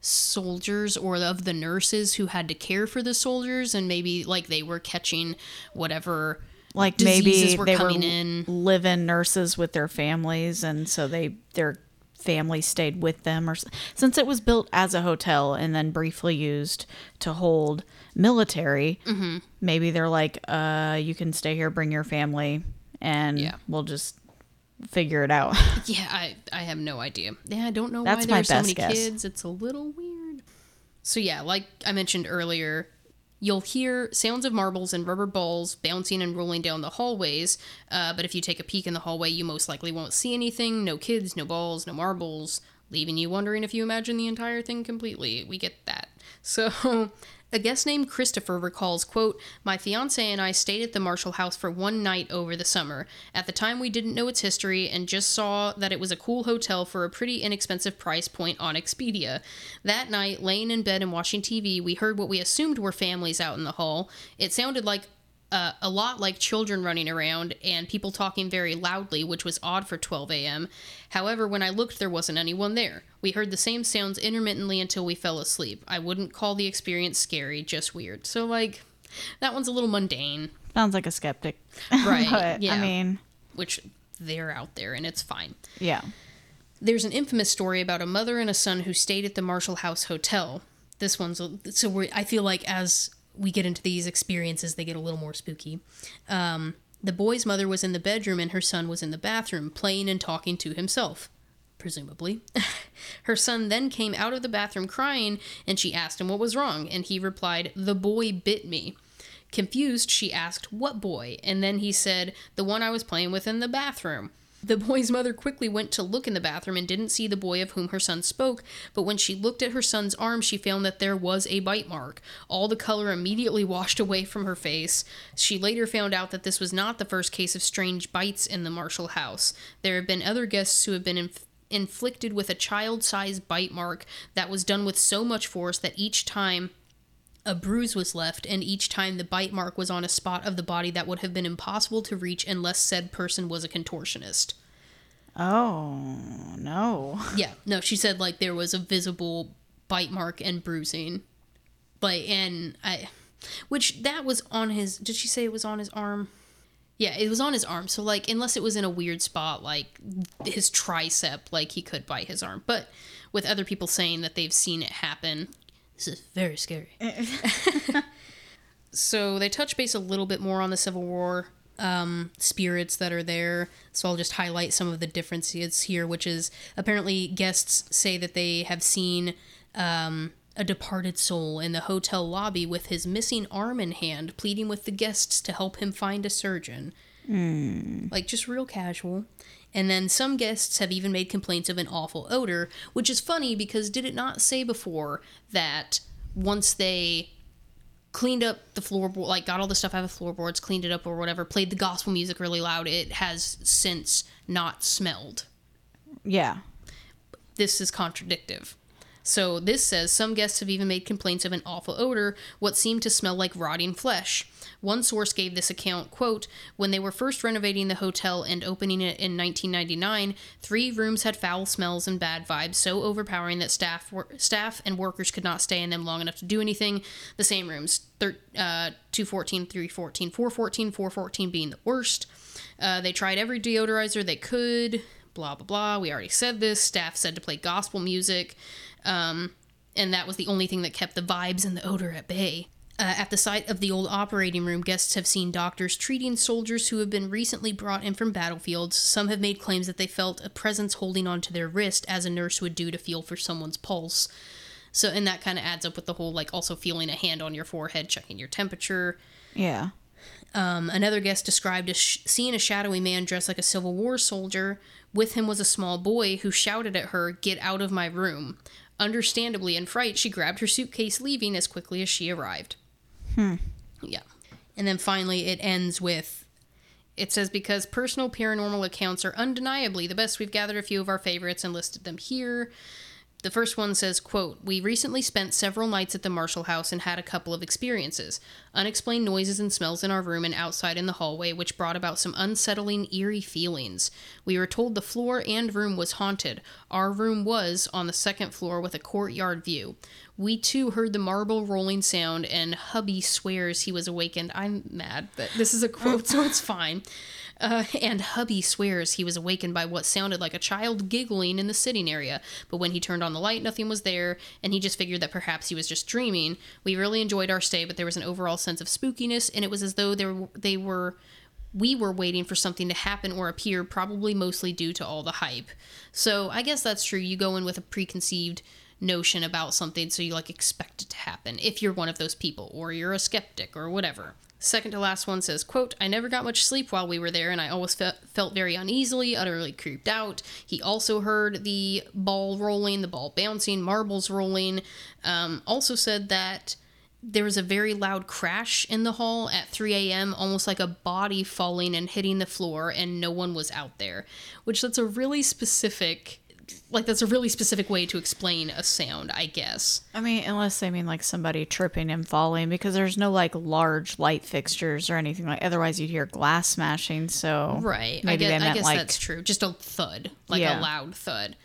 soldiers or of the nurses who had to care for the soldiers and maybe like they were catching whatever Like maybe were they were in. live-in nurses with their families, and so they their family stayed with them. Or since it was built as a hotel and then briefly used to hold military, Mm-hmm. maybe they're like, uh, you can stay here, bring your family, and Yeah. we'll just figure it out. Yeah, I I have no idea. Yeah, I don't know That's why there's so many guess. kids. It's a little weird. So yeah, like I mentioned earlier, you'll hear sounds of marbles and rubber balls bouncing and rolling down the hallways. Uh, but if you take a peek in the hallway, you most likely won't see anything. No kids, no balls, no marbles, leaving you wondering if you imagine the entire thing completely. We get that. So A guest named Christopher recalls, quote, My fiance and I stayed at the Marshall House for one night over the summer. At the time, we didn't know its history and just saw that it was a cool hotel for a pretty inexpensive price point on Expedia. That night, laying in bed and watching TV, we heard what we assumed were families out in the hall. It sounded like uh, a lot like children running around and people talking very loudly, which was odd for 12 a.m. However, when I looked, there wasn't anyone there. We heard the same sounds intermittently until we fell asleep. I wouldn't call the experience scary, just weird. So, like, that one's a little mundane. Sounds like a skeptic. Right. but, yeah. I mean, which they're out there and it's fine. yeah. There's an infamous story about a mother and a son who stayed at the Marshall House Hotel. This one's a, so I feel like as we get into these experiences, they get a little more spooky. Um, the boy's mother was in the bedroom and her son was in the bathroom, playing and talking to himself, presumably. her son then came out of the bathroom crying, and she asked him what was wrong, and he replied, The boy bit me. Confused, she asked, What boy? And then he said, The one I was playing with in the bathroom. The boy's mother quickly went to look in the bathroom and didn't see the boy of whom her son spoke, but when she looked at her son's arm, she found that there was a bite mark. All the color immediately washed away from her face. She later found out that this was not the first case of strange bites in the Marshall house. There have been other guests who have been inf- inflicted with a child sized bite mark that was done with so much force that each time a bruise was left, and each time the bite mark was on a spot of the body that would have been impossible to reach unless said person was a contortionist. Oh, no. Yeah, no, she said like there was a visible bite mark and bruising. Like, and I, which that was on his, did she say it was on his arm? Yeah, it was on his arm. So, like, unless it was in a weird spot, like his tricep, like he could bite his arm. But with other people saying that they've seen it happen, this is very scary. so they touch base a little bit more on the Civil War um, spirits that are there. So I'll just highlight some of the differences here, which is apparently guests say that they have seen um, a departed soul in the hotel lobby with his missing arm in hand, pleading with the guests to help him find a surgeon. Mm. Like just real casual. And then some guests have even made complaints of an awful odor, which is funny because did it not say before that once they cleaned up the floorboard, like got all the stuff out of the floorboards, cleaned it up or whatever, played the gospel music really loud, it has since not smelled. Yeah. This is contradictive. So this says some guests have even made complaints of an awful odor, what seemed to smell like rotting flesh. One source gave this account, quote, when they were first renovating the hotel and opening it in 1999, three rooms had foul smells and bad vibes so overpowering that staff staff and workers could not stay in them long enough to do anything. The same rooms, thir- uh, 214, 314, 414, 414 being the worst. Uh, they tried every deodorizer they could, blah, blah, blah. We already said this. Staff said to play gospel music. Um, and that was the only thing that kept the vibes and the odor at bay. Uh, at the site of the old operating room, guests have seen doctors treating soldiers who have been recently brought in from battlefields. Some have made claims that they felt a presence holding onto their wrist, as a nurse would do to feel for someone's pulse. So, and that kind of adds up with the whole like also feeling a hand on your forehead, checking your temperature. Yeah. Um, another guest described a sh- seeing a shadowy man dressed like a Civil War soldier. With him was a small boy who shouted at her, Get out of my room. Understandably in fright, she grabbed her suitcase, leaving as quickly as she arrived. Hmm. Yeah. And then finally, it ends with it says, because personal paranormal accounts are undeniably the best, we've gathered a few of our favorites and listed them here. The first one says, quote, We recently spent several nights at the Marshall House and had a couple of experiences. Unexplained noises and smells in our room and outside in the hallway, which brought about some unsettling, eerie feelings. We were told the floor and room was haunted. Our room was on the second floor with a courtyard view. We too heard the marble rolling sound, and hubby swears he was awakened. I'm mad, but this is a quote, so it's fine. Uh, and hubby swears he was awakened by what sounded like a child giggling in the sitting area, but when he turned on the light, nothing was there, and he just figured that perhaps he was just dreaming. We really enjoyed our stay, but there was an overall sense of spookiness, and it was as though they were, they were we were waiting for something to happen or appear, probably mostly due to all the hype. So I guess that's true. You go in with a preconceived notion about something, so you like expect it to happen if you're one of those people, or you're a skeptic, or whatever. Second to last one says, quote, I never got much sleep while we were there, and I always fe- felt very uneasily, utterly creeped out. He also heard the ball rolling, the ball bouncing, marbles rolling. Um, also said that there was a very loud crash in the hall at 3 a.m., almost like a body falling and hitting the floor, and no one was out there. Which that's a really specific, like that's a really specific way to explain a sound, I guess. I mean, unless they mean like somebody tripping and falling, because there's no like large light fixtures or anything like. Otherwise, you'd hear glass smashing. So Right. I maybe guess, they I meant guess like that's true. Just a thud, like Yeah. a loud thud.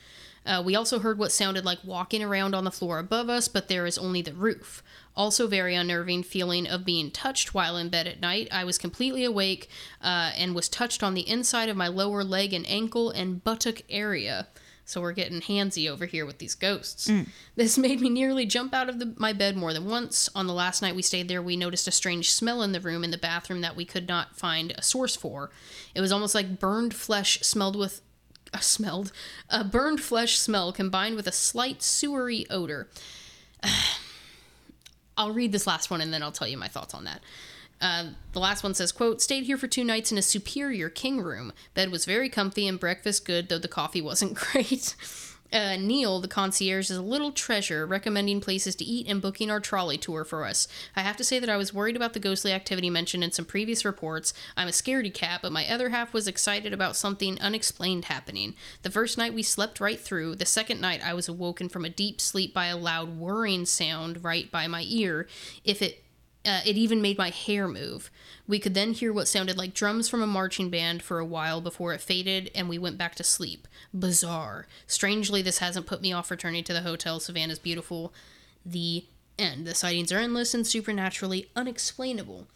Uh, we also heard what sounded like walking around on the floor above us, but there is only the roof. Also, very unnerving feeling of being touched while in bed at night. I was completely awake uh, and was touched on the inside of my lower leg and ankle and buttock area. So we're getting handsy over here with these ghosts. This made me nearly jump out of the, my bed more than once. On the last night we stayed there, we noticed a strange smell in the room in the bathroom that we could not find a source for. It was almost like burned flesh smelled with uh, smelled a burned flesh smell combined with a slight sewery odor. I'll read this last one and then I'll tell you my thoughts on that. Uh, the last one says, quote, stayed here for two nights in a superior king room. Bed was very comfy and breakfast good, though the coffee wasn't great. Uh, Neil, the concierge, is a little treasure, recommending places to eat and booking our trolley tour for us. I have to say that I was worried about the ghostly activity mentioned in some previous reports. I'm a scaredy cat, but my other half was excited about something unexplained happening. The first night we slept right through. The second night I was awoken from a deep sleep by a loud whirring sound right by my ear. If it uh, it even made my hair move. We could then hear what sounded like drums from a marching band for a while before it faded and we went back to sleep. Bizarre. Strangely, this hasn't put me off returning to the hotel. Savannah's beautiful. The end. The sightings are endless and supernaturally unexplainable.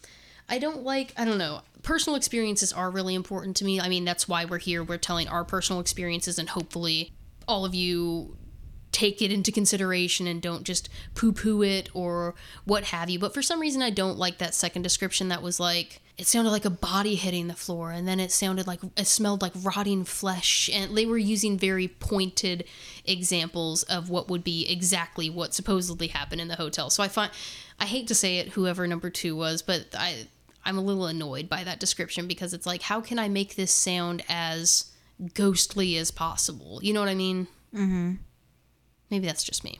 I don't like, I don't know, personal experiences are really important to me. I mean, that's why we're here. We're telling our personal experiences, and hopefully, all of you take it into consideration and don't just poo poo it or what have you. But for some reason, I don't like that second description that was like, it sounded like a body hitting the floor, and then it sounded like it smelled like rotting flesh. And they were using very pointed examples of what would be exactly what supposedly happened in the hotel. So I find, I hate to say it, whoever number two was, but I, I'm a little annoyed by that description because it's like, how can I make this sound as ghostly as possible? You know what I mean? Mm-hmm. Maybe that's just me.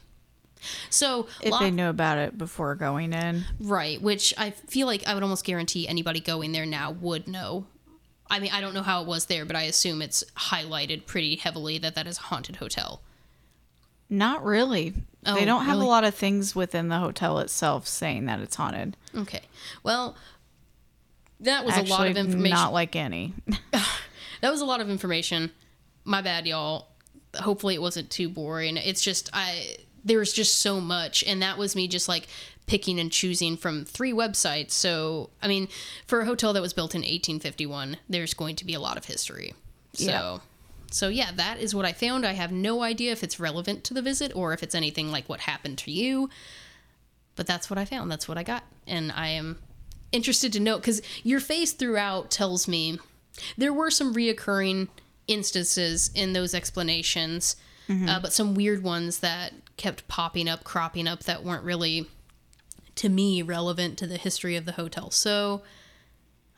So, if they knew about it before going in. right, which I feel like I would almost guarantee anybody going there now would know. I mean, I don't know how it was there, but I assume it's highlighted pretty heavily that that is a haunted hotel. Not really. Oh, they don't have really? a lot of things within the hotel itself saying that it's haunted. Okay. Well, that was Actually, a lot of information. not like any. that was a lot of information. My bad, y'all. Hopefully, it wasn't too boring. It's just I there was just so much, and that was me just like picking and choosing from three websites. So, I mean, for a hotel that was built in 1851, there's going to be a lot of history. So. Yeah. So yeah, that is what I found. I have no idea if it's relevant to the visit or if it's anything like what happened to you. But that's what I found. That's what I got. And I am interested to know because your face throughout tells me there were some reoccurring instances in those explanations, uh, but some weird ones that kept popping up, cropping up that weren't really, to me, relevant to the history of the hotel. So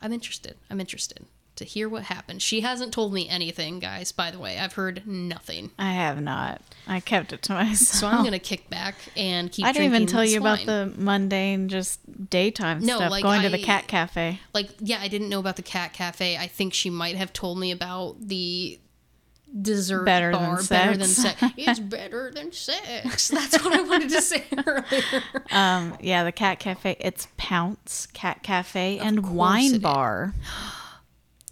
I'm interested. I'm interested to hear what happened. She hasn't told me anything, guys, by the way. I've heard nothing. I have not. I kept it to myself. So I'm going to kick back and keep I didn't even tell you about the mundane, just daytime No, stuff. like, going to the cat cafe. like yeah i didn't know about the cat cafe i think she might have told me about the dessert Better than bar better than sex. it's better than sex that's what i wanted to say earlier Um, yeah, the cat cafe. It's Pounce Cat Cafe and course it Wine is.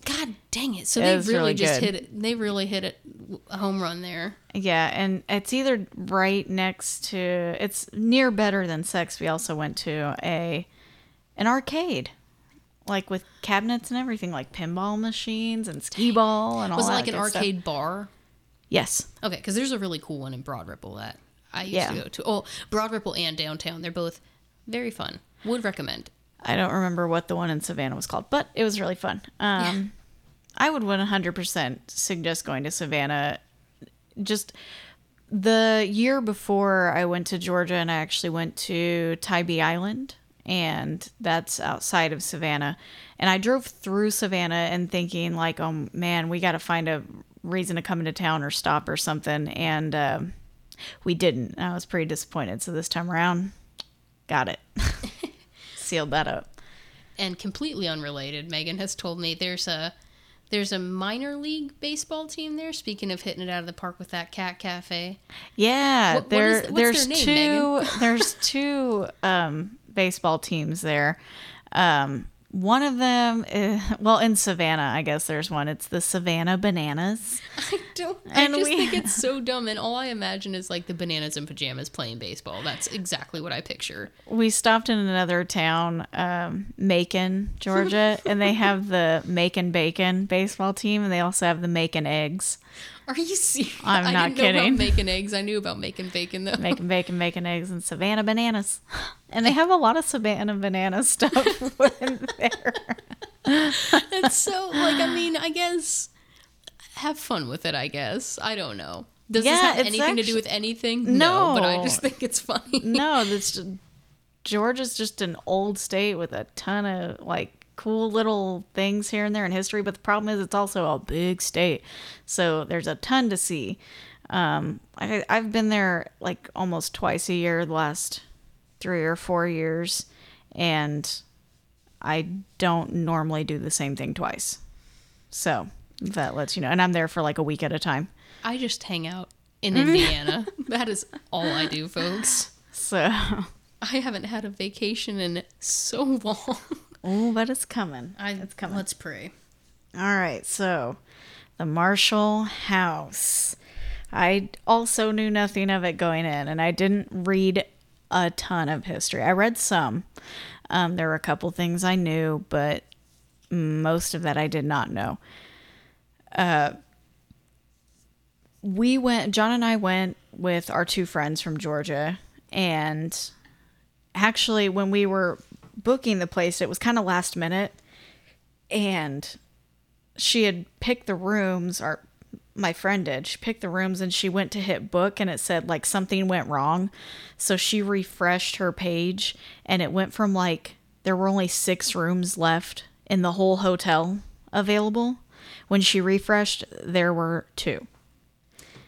God dang it so they really, really just hit it they really hit it a home run there Yeah, and it's either right next to. It's near Better Than Sex. We also went to a an arcade, like with cabinets and everything, like pinball machines and skee ball and all was it like an good stuff. arcade bar Yes. okay because there's a really cool one in broad ripple that i used Yeah. to go to oh broad ripple and downtown they're both very fun would recommend I don't remember what the one in Savannah was called, but it was really fun. Um, I would 100% suggest going to Savannah. Just the year before I went to Georgia, and I actually went to Tybee Island, and that's outside of Savannah. And I drove through Savannah and thinking, like, oh man, we got to find a reason to come into town or stop or something. And um, we didn't. I was pretty disappointed. So this time around, got it. sealed that up. And completely unrelated, Megan has told me there's a there's a minor league baseball team there. Speaking of hitting it out of the park with that cat cafe. Yeah, What- what there is- what's there's name, two there's two um, baseball teams there. Um, one of them, is, well, in Savannah, I guess there's one. It's the Savannah Bananas. I don't. I just we- think it's so dumb, and all I imagine is like the bananas in pajamas playing baseball. That's exactly what I picture. We stopped in another town, um, Macon, Georgia, and they have the Macon Bacon baseball team, and they also have the Macon Eggs. Are you serious? I'm I not didn't know kidding. about making eggs. I knew about making bacon though. Making Bacon, Macon Eggs, and Savannah Bananas. And they have a lot of Savannah Banana stuff in there. it's so like I mean I guess have fun with it. I guess I don't know. Does this have anything to do with anything? No. But I just think it's funny. No, this Georgia's just an old state with a ton of like cool little things here and there in history. But the problem is, it's also a big state, so there's a ton to see. Um, I, I've been there like almost twice a year the last three or four years, and I don't normally do the same thing twice. So that lets you know. And I'm there for like a week at a time. I just hang out in Indiana. that is all I do, folks. So, I haven't had a vacation in so long. Oh, but it's coming. I, it's coming. Let's pray. All right, so the Marshall House. I also knew nothing of it going in, and I didn't read a ton of history. I read some. Um, there were a couple things I knew, but most of that I did not know. Uh, we went, John and I went with our two friends from Georgia, and actually, when we were booking the place, it was kind of last minute, and she had picked the rooms or my friend did she picked the rooms and she went to hit book and it said like something went wrong. So she refreshed her page and it went from like there were only six rooms left in the whole hotel available. When she refreshed there were two.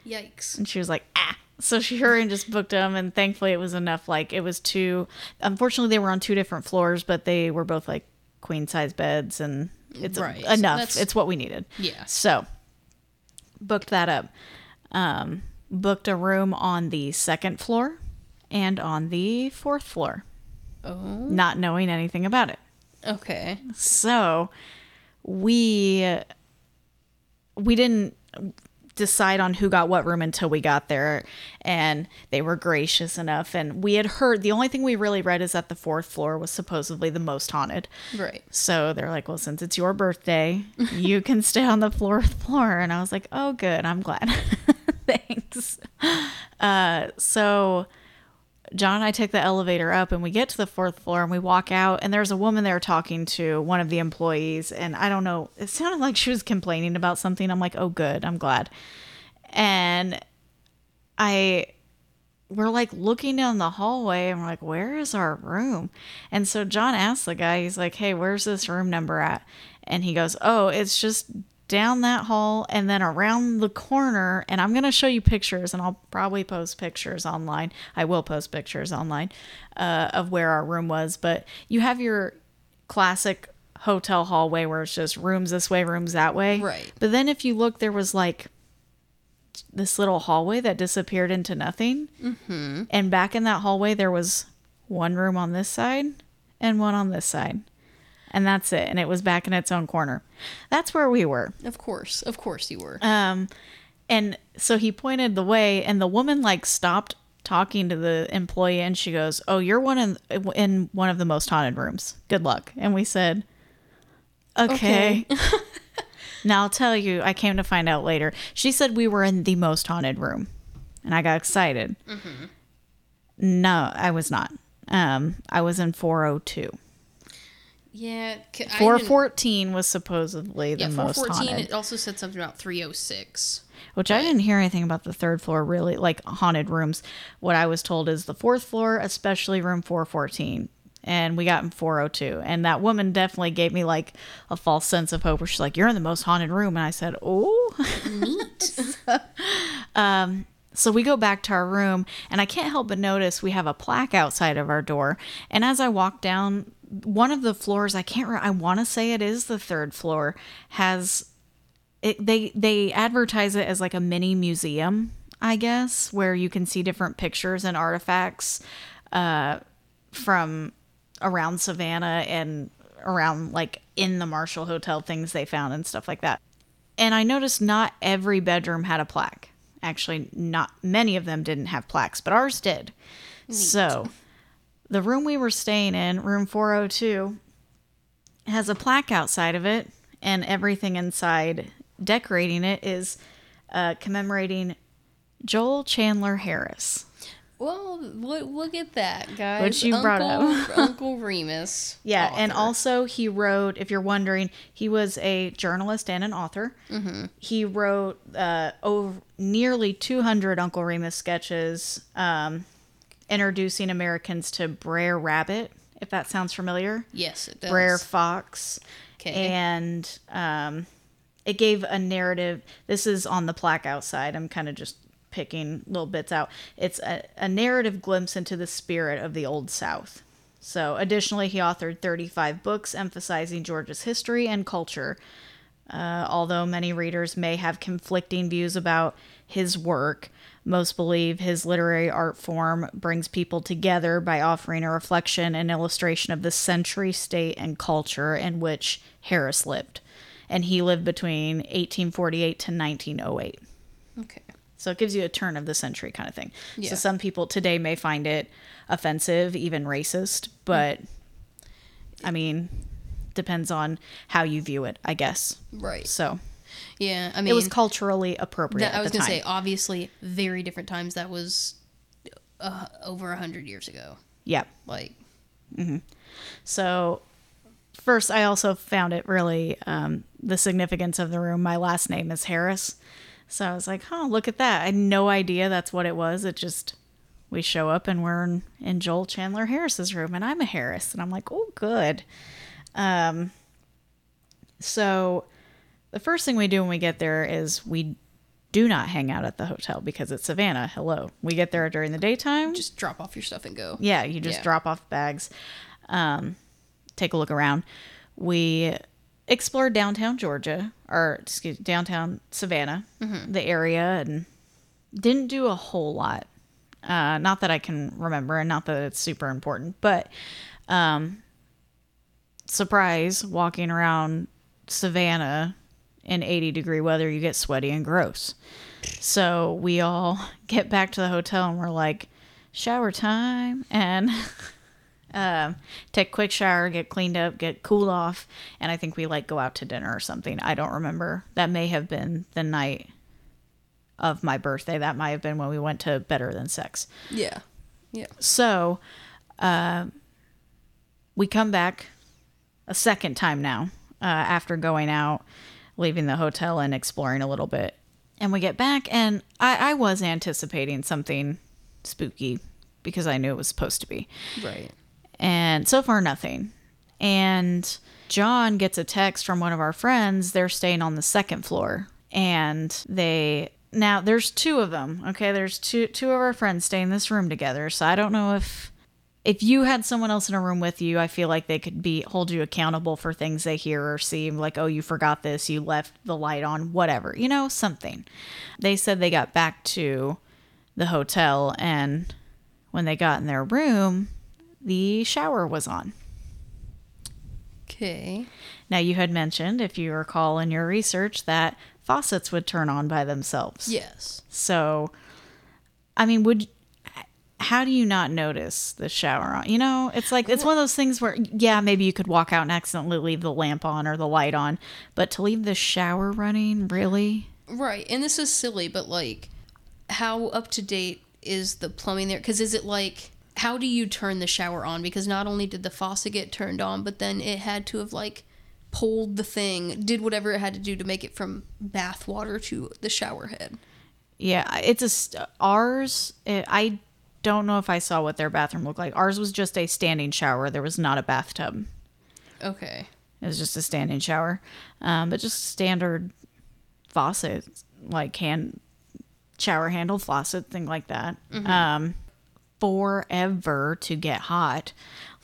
Yikes. and she was like ah so she hurried and just booked them and thankfully it was enough like it was two unfortunately they were on two different floors but they were both like queen size beds and it's Right. enough That's- it's what we needed Yeah. so booked that up um booked a room on the second floor and on the fourth floor Oh. not knowing anything about it Okay. so we we didn't decide on who got what room until we got there and they were gracious enough and we had heard the only thing we really read is that the fourth floor was supposedly the most haunted. Right. so they're like well since it's your birthday you can stay on the fourth floor. And i was like oh good. I'm glad. Thanks. Uh so John and I take the elevator up and we get to the fourth floor and we walk out and there's a woman there talking to one of the employees and I don't know, it sounded like she was complaining about something. I'm like, "Oh good, I'm glad." And I we're like looking down the hallway and we're like, "Where is our room?" And so John asks the guy, he's like, "Hey, where's this room number at?" And he goes, "Oh, it's just down that hall and then around the corner and i'm going to show you pictures and i'll probably post pictures online i will post pictures online uh, of where our room was but you have your classic hotel hallway where it's just rooms this way rooms that way Right. but then if you look there was like this little hallway that disappeared into nothing mm-hmm. and back in that hallway there was one room on this side and one on this side and that's it and it was back in its own corner that's where we were Of course. Of course you were. um, and so he pointed the way, and the woman like stopped talking to the employee, and she goes, "Oh, you're one in in one of the most haunted rooms. Good luck." And we said, "Okay." now I'll tell you, I came to find out later. She said we were in the most haunted room, and I got excited. No, I was not. Um, I was in 402. Yeah. didn't- 414 was supposedly the Yeah, most 414. haunted. It also said something about 306. Which I didn't hear anything about the third floor really like haunted rooms. What I was told is the fourth floor, especially room 414. And we got in 402. And that woman definitely gave me like a false sense of hope where she's like, You're in the most haunted room. And I said, Oh. Neat. Um, so we go back to our room, and I can't help but notice we have a plaque outside of our door. And as I walk down one of the floors, I can't. Re- I want to say it is the third floor, has it. They they advertise it as like a mini museum, I guess, where you can see different pictures and artifacts uh, from around Savannah and around like in the Marshall Hotel things they found and stuff like that. And I noticed not every bedroom had a plaque. Actually, not many of them didn't have plaques, but ours did. So, the room we were staying in, room 402, has a plaque outside of it, and everything inside decorating it is uh, commemorating Joel Chandler Harris. Well, look, at that, guys. Which you Uncle, brought up. Uncle Remus. Yeah, and also he wrote, if you're wondering, he was a journalist and an author. Mm-hmm. He wrote uh, over nearly 200 Uncle Remus sketches, um, introducing Americans to Brer Rabbit, if that sounds familiar. Yes, it does. Brer Fox. 'Kay. And um, it gave a narrative. This is on the plaque outside. I'm kind of just picking little bits out. It's a, a narrative glimpse into the spirit of the Old South. So, additionally, he authored 35 books emphasizing Georgia's history and culture. Uh, although many readers may have conflicting views about his work, most believe his literary art form brings people together by offering a reflection and illustration of the century, state, and culture in which Harris lived. And he lived between 1848 to 1908. Okay. So it gives you a turn of the century kind of thing. Yeah. So some people today may find it offensive, even racist, but I mean, depends on how you view it, I guess. Right. So Yeah, I mean, it was culturally appropriate. that, I was gonna time. say, obviously, very different times. That was uh, over a hundred years ago. yeah. Like, So first, I also found it really um, the significance of the room. My last name is Harris, so I was like, "Oh, look at that!" I had no idea that's what it was. It just we show up and we're in, in Joel Chandler Harris's room, and I'm a Harris, and I'm like, "Oh, good." Um, so the first thing we do when we get there is we do not hang out at the hotel because it's Savannah. Hello, we get there during the daytime. just drop off your stuff and go. Yeah, you just Yeah. drop off bags, um, take a look around. We explored downtown Georgia, or excuse downtown Savannah, the area, and didn't do a whole lot. Uh, not that I can remember, and not that it's super important, but um, surprise, walking around Savannah in 80 degree weather, you get sweaty and gross. So we all get back to the hotel and we're like, shower time, and um, take a quick shower, get cleaned up, get cool off, and I think we like go out to dinner or something. I don't remember. That may have been the night of my birthday. That might have been when we went to Better Than Sex. Yeah. Yeah. So, uh, we come back a second time now uh, after going out, leaving the hotel and exploring a little bit. And we get back, and I, I was anticipating something spooky because I knew it was supposed to be. Right. And so far, nothing. And John gets a text from one of our friends. They're staying on the second floor. And they now there's two of them. Okay, there's two two of our friends stay in this room together. So I don't know if if you had someone else in a room with you, I feel like they could be hold you accountable for things they hear or see, like, oh, you forgot this, you left the light on, whatever, you know, something. They said they got back to the hotel and when they got in their room, the shower was on. Okay. Now, you had mentioned, if you recall in your research, that faucets would turn on by themselves. Yes. So, I mean, would how do you not notice the shower on? You know, it's like it's one of those things where yeah, maybe you could walk out and accidentally leave the lamp on or the light on, but to leave the shower running, really? Right. And this is silly, but like, how up to date is the plumbing there? Because is it like, how do you turn the shower on? Because not only did the faucet get turned on, but then it had to have like pulled the thing, did whatever it had to do to make it from bath water to the shower head. Yeah, it's a st- ours. It, I don't know if I saw what their bathroom looked like. Ours was just a standing shower. There was not a bathtub. Okay. It was just a standing shower, um, but just standard faucet, like hand shower handle faucet, thing like that. Um, forever to get hot.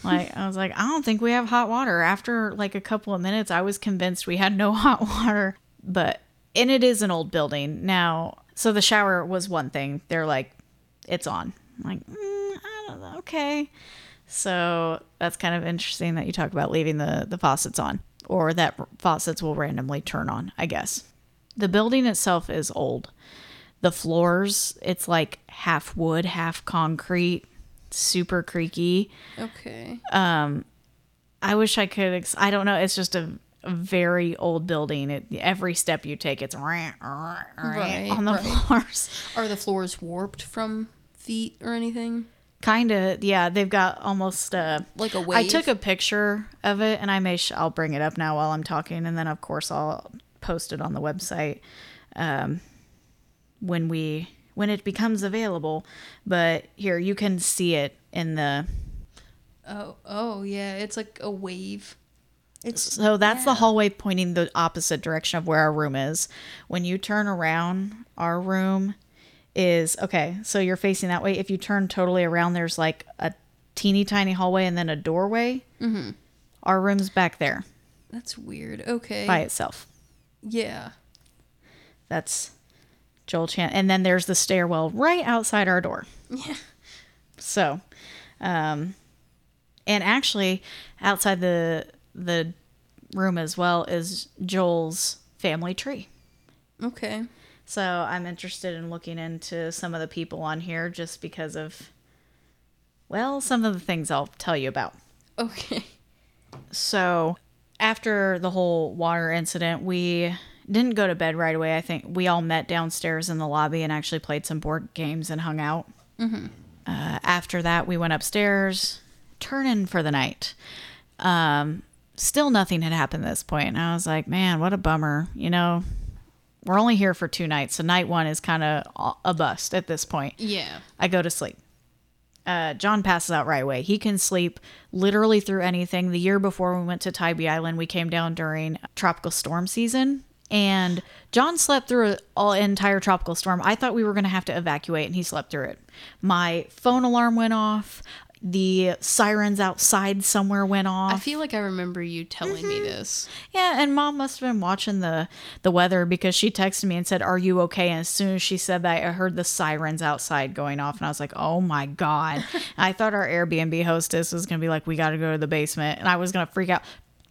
Like I was like, I don't think we have hot water. After like a couple of minutes, I was convinced we had no hot water. But and it is an old building now. So the shower was one thing. They're like, it's on. I'm like, mm, I don't know. Okay. So that's kind of interesting that you talk about leaving the the faucets on, or that faucets will randomly turn on. I guess the building itself is old. The floors, it's like half wood, half concrete, super creaky. Okay. Um I wish I could. Ex- I don't know. It's just a, very old building. It, every step you take, it's Right, on the right. floors. Are the floors warped from feet or anything? Kind of, yeah. They've got almost uh, Like a wave? I took a picture of it, and I may. Sh- I'll bring it up now while I'm talking, and then of course I'll post it on the website um, when we when it becomes available. But here you can see it in the. Oh, oh yeah, it's like a wave. It's So that's the hallway pointing the opposite direction of where our room is. When you turn around, our room is okay. So you're facing that way. If you turn totally around, there's like a teeny tiny hallway and then a doorway. Mm-hmm. Our room's back there that's weird. Okay. by itself. Yeah. That's Joel Chan. And then there's the stairwell right outside our door. Yeah. So, um, and actually, outside the the room as well is Joel's family tree. Okay. So I'm interested in looking into some of the people on here just because of, well, some of the things I'll tell you about. Okay. So after the whole water incident, we didn't go to bed right away. I think we all met downstairs in the lobby and actually played some board games and hung out. Uh, after that, we went upstairs, turn in for the night. Um, still nothing had happened at this point. And I was like, man, what a bummer. You know, we're only here for two nights. So night one is kind of a bust at this point. Yeah. I go to sleep. Uh, John passes out right away. He can sleep literally through anything. The year before we went to Tybee Island, we came down during tropical storm season, and John slept through an all entire tropical storm. I thought we were going to have to evacuate, and he slept through it. My phone alarm went off. The sirens outside somewhere went off. I feel like I remember you telling me mm-hmm. this. Yeah, and mom must have been watching the the weather because she texted me and said, "Are you okay?" And as soon as she said that, I heard the sirens outside going off, and I was like, "Oh my god!" I thought our Airbnb hostess was gonna be like, "We got to go to the basement," and I was gonna freak out.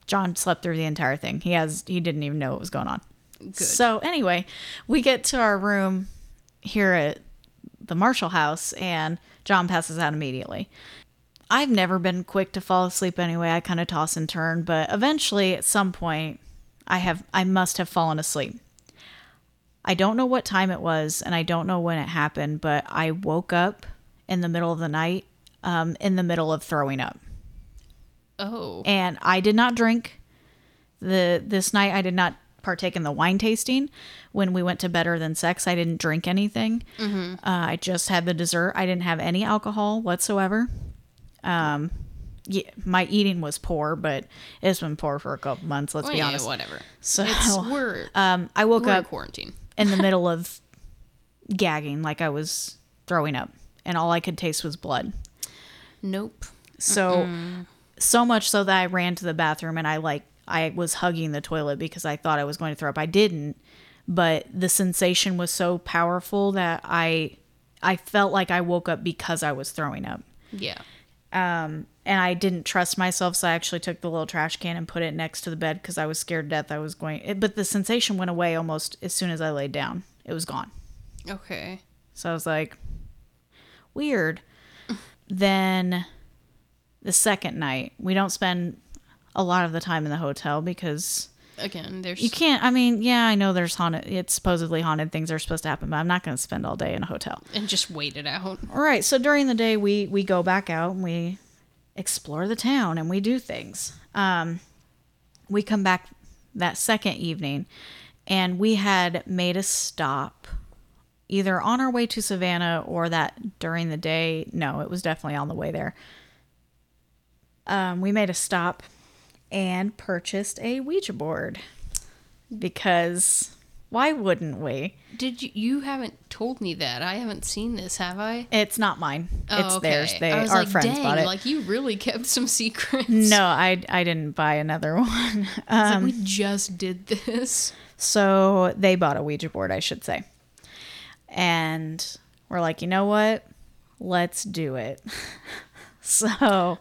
John slept through the entire thing. He has he didn't even know what was going on. Good. So anyway, we get to our room here at the Marshall house, and John passes out immediately. I've never been quick to fall asleep anyway. I kind of toss and turn, but eventually at some point I have I must have fallen asleep. I don't know what time it was and I don't know when it happened, but I woke up in the middle of the night um, in the middle of throwing up. Oh. And I did not drink the this night I did not partake in the wine tasting when we went to better than sex i didn't drink anything uh, i just had the dessert i didn't have any alcohol whatsoever um yeah, my eating was poor but it's been poor for a couple months let's Well, be yeah, honest whatever. so It's we're um i woke we're in up quarantine. in the middle of gagging like i was throwing up and all i could taste was blood Nope. so so much so that I ran to the bathroom and I like I was hugging the toilet because I thought I was going to throw up. I didn't, but the sensation was so powerful that I I felt like I woke up because I was throwing up. Yeah. Um and I didn't trust myself, so I actually took the little trash can and put it next to the bed because I was scared to death I was going. It, but the sensation went away almost as soon as I laid down. It was gone. Okay. So I was like, weird. then the second night, we don't spend a lot of the time in the hotel because Again, there's you can't. I mean, yeah, I know there's haunted, it's supposedly haunted things are supposed to happen, but I'm not going to spend all day in a hotel. and just wait it out. All right. So during the day, we, we go back out and we explore the town and we do things. Um, we come back that second evening and we had made a stop either on our way to Savannah or that during the day. No, it was definitely on the way there. Um, we made a stop and purchased a Ouija board because Why wouldn't we? Did you? You haven't told me that. I haven't seen this, have I? It's not mine. it's Oh, okay. theirs. They our like, friends Dang, bought it. Like you really kept some secrets. no, I I didn't buy another one. Um, like we just did this. So they bought a Ouija board, I should say. And we're like, you know what? Let's do it. so,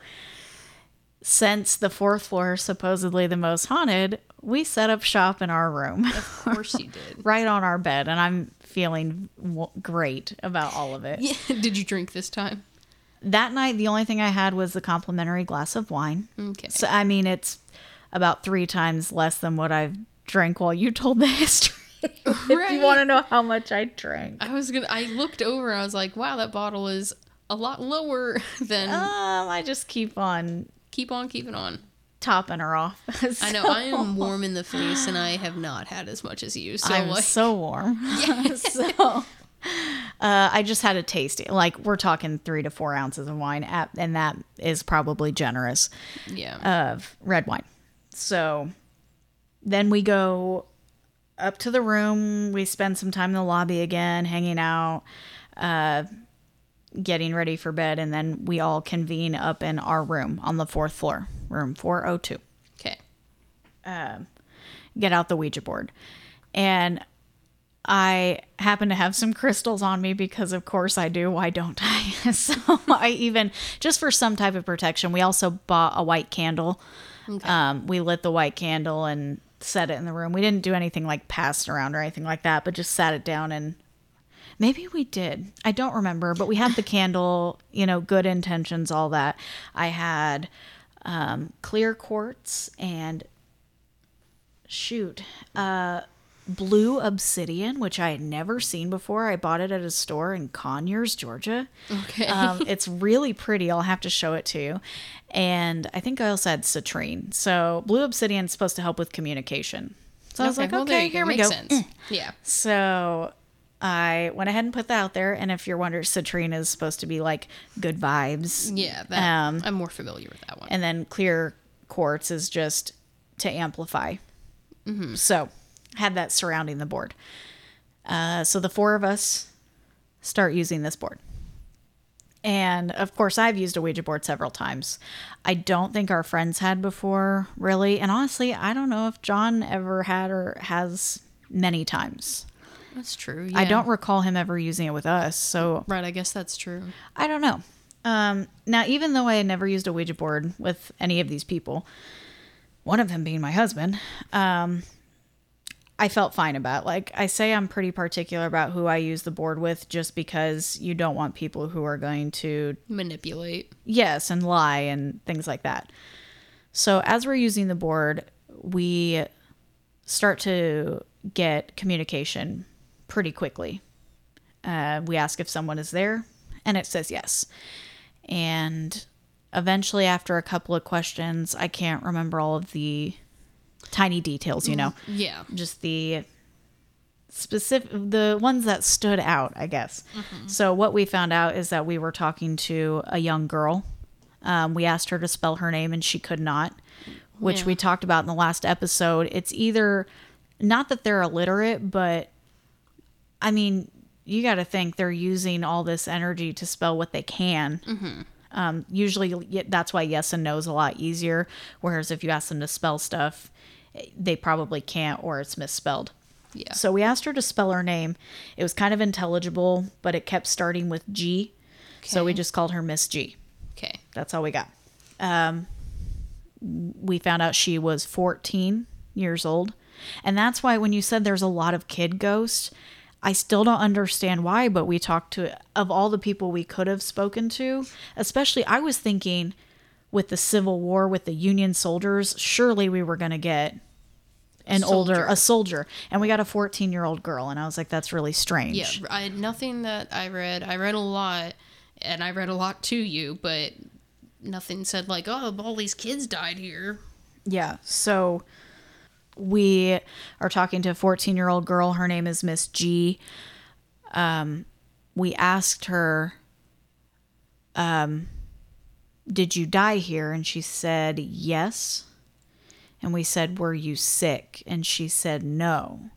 since the fourth floor is supposedly the most haunted, we set up shop in our room Of course you did. right on our bed. And I'm feeling w- great about all of it. Yeah. Did you drink this time? That night, the only thing I had was the complimentary glass of wine. Okay. So, I mean, it's about three times less than what I've drank while you told the history. if Right. you want to know how much I drank. I was gonna. I looked over. I was like, wow, that bottle is a lot lower than. Um, I just keep on keep on keeping on. topping her off. I know I am warm in the face, and I have not had as much as you. So I'm like, so warm. so, uh, I just had a taste. Like we're talking three to four ounces of wine, at, and that is probably generous yeah. of red wine. So then we go up to the room. We spend some time in the lobby again, hanging out, uh, getting ready for bed, and then we all convene up in our room on the fourth floor, room 402. okay. Get out the Ouija board. And I happen to have some crystals on me because, of course, I do. Why don't I? so I even, just for some type of protection, we also bought a white candle. Um, we lit the white candle and set it in the room. We didn't do anything like passed around or anything like that, but just sat it down and maybe we did. I don't remember, but we had the candle, you know, good intentions, all that. I had um, clear quartz and shoot, uh, blue obsidian, which I had never seen before. I bought it at a store in Conyers, Georgia. Okay. Um, it's really pretty. I'll have to show it to you. And I think I also had citrine. So blue obsidian is supposed to help with communication. So I was like, well, okay, here we Makes go. Sense. Yeah. So I went ahead and put that out there. And if you're wondering, citrine is supposed to be like good vibes. Yeah. That, Um, I'm more familiar with that one. And then clear quartz is just to amplify. So had that surrounding the board. Uh, so the four of us start using this board. And of course, I've used a Ouija board several times. I don't think our friends had before, really. And honestly, I don't know if John ever had or has many times. That's true. I don't recall him ever using it with us. So Right. I guess that's true. I don't know. Um, now, even though I had never used a Ouija board with any of these people, one of them being my husband, um, I felt fine about. Like I say, I'm pretty particular about who I use the board with, just because you don't want people who are going to Manipulate. yes and lie and things like that. So as we're using the board, we start to get communication pretty quickly. Uh, we ask if someone is there, and it says yes. And eventually, after a couple of questions, I can't remember all of the tiny details, you know, Yeah. just the specific the ones that stood out i guess so what we found out is that we were talking to a young girl um, we asked her to spell her name and she could not which Yeah. we talked about in the last episode it's either not that they're illiterate but i mean you got to think they're using all this energy to spell what they can um, usually that's why yes and no is a lot easier whereas if you ask them to spell stuff they probably can't or it's misspelled Yeah. so we asked her to spell her name. It was kind of intelligible, but it kept starting with G. Okay. So we just called her Miss G. Okay. That's all we got. Um, we found out she was 14 years old. And that's why when you said there's a lot of kid ghosts, I still don't understand why, but we talked to, of all the people we could have spoken to, especially I was thinking with the Civil War, with the Union soldiers, surely we were going to get an older, a soldier. And we got a 14 year old girl. And I was like, that's really strange. Yeah. I nothing that I read. I read a lot, and I read a lot to you, but nothing said like, oh, all these kids died here. Yeah. So we are talking to a 14 year old girl. Her name is Miss G. Um, we asked her, um, did you die here? And she said, yes. And we said, were you sick? And she said, no.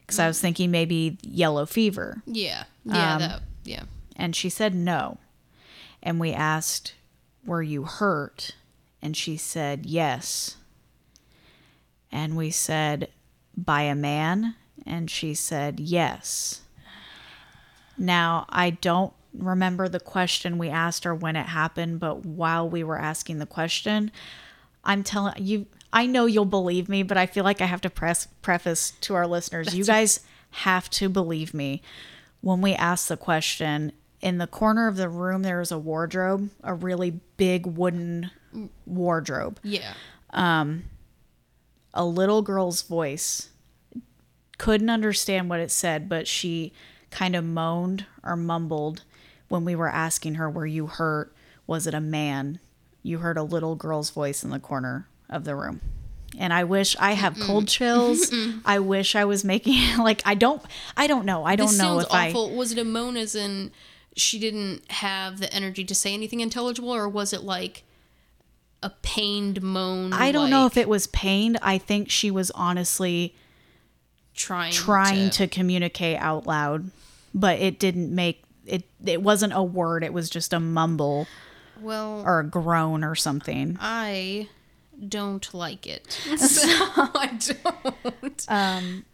because I was thinking maybe yellow fever. Yeah. Yeah. Um, that, yeah. And she said no. And we asked, Were you hurt? And she said, Yes. And we said, By a man? And she said, Yes. Now, I don't remember the question we asked her when it happened, but while we were asking the question, I'm telling you, I know you'll believe me, but I feel like I have to press preface to our listeners. you guys have to believe me. When we asked the question, in the corner of the room there was a wardrobe, a really big wooden mm. wardrobe. Yeah. Um, A little girl's voice couldn't understand what it said, but she kind of moaned or mumbled when we were asking her, Were you hurt? Was it a man? You heard a little girl's voice in the corner of the room. And I wish I have cold chills. I wish I was making like I don't I don't know. I don't This know if I awful. Was it a moan as in she didn't have the energy to say anything intelligible, or was it like a pained moan? I don't know if it was pained. I think she was honestly trying trying to communicate out loud, but it didn't make it it wasn't a word. It was just a mumble Well, or a groan or something. I don't like it. So I don't. Um,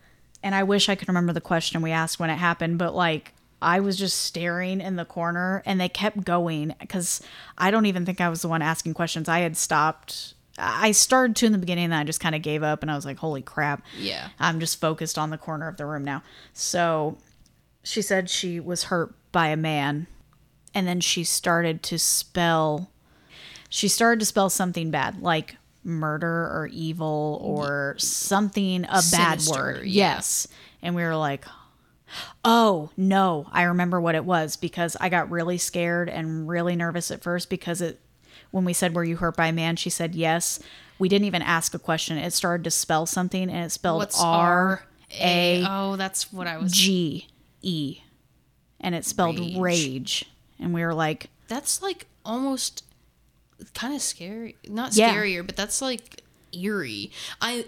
and I wish I could remember the question we asked when it happened, but like I was just staring in the corner and they kept going because I don't even think I was the one asking questions. I had stopped. I started to in the beginning and I just kind of gave up and I was like, holy crap. Yeah. I'm just focused on the corner of the room now. So she said she was hurt by a man and then she started to spell she started to spell something bad like murder or evil or something a bad word yeah. yes and we were like oh no i remember what it was because i got really scared and really nervous at first because it when we said were you hurt by a man she said yes we didn't even ask a question it started to spell something and it spelled What's r a Oh, that's what I was. G E, and it spelled Rage. rage. And we were like, That's like almost kind of scary. Not Yeah. scarier, but that's like eerie. I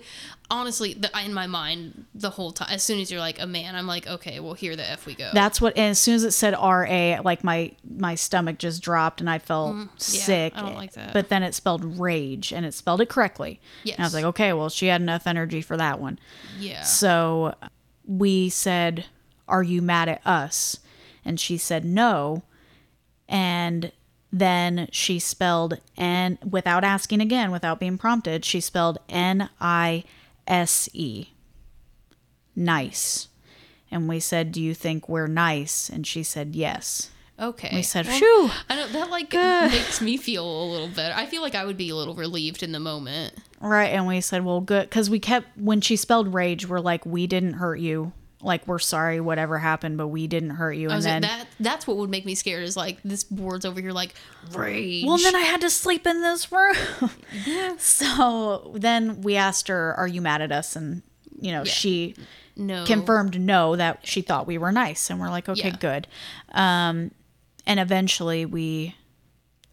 honestly, the, in my mind, the whole time, as soon as you're like a man, I'm like, okay, well, here the f we go. that's what. And as soon as it said R A, like my my stomach just dropped and I felt sick. Mm, I don't like that. But then it spelled rage, and it spelled it correctly. Yes. And I was like, okay, well, she had enough energy for that one. yeah. So we said, Are you mad at us? And she said, No. And then she spelled N, without asking again, without being prompted, she spelled N I S E. Nice. And we said, Do you think we're nice? And she said, Yes. Okay. We said, Well, Phew. I know that like makes me feel a little better. I feel like I would be a little relieved in the moment. Right. And we said, Well, good. Because we kept, when she spelled rage, we're like, We didn't hurt you. Like, we're sorry, whatever happened, but we didn't hurt you. And then. like, that that's what would make me scared is like this board's over here like rage. Well, then I had to sleep in this room. So then we asked her, Are you mad at us? And, you know, she no confirmed no, that she thought we were nice. And we're like, Okay, Yeah. good. Um, and eventually we,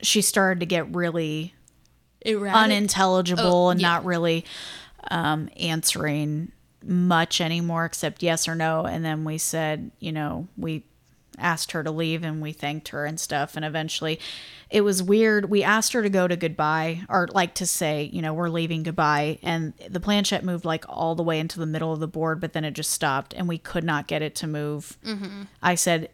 she started to get really erratic. unintelligible Oh, and yeah. not really um, answering much anymore except yes or no. And then we said, you know, we asked her to leave and we thanked her and stuff. And eventually it was weird. We asked her to go to goodbye or like to say, you know, we're leaving goodbye. And the planchette moved like all the way into the middle of the board, but then it just stopped and we could not get it to move. Mm-hmm. I said,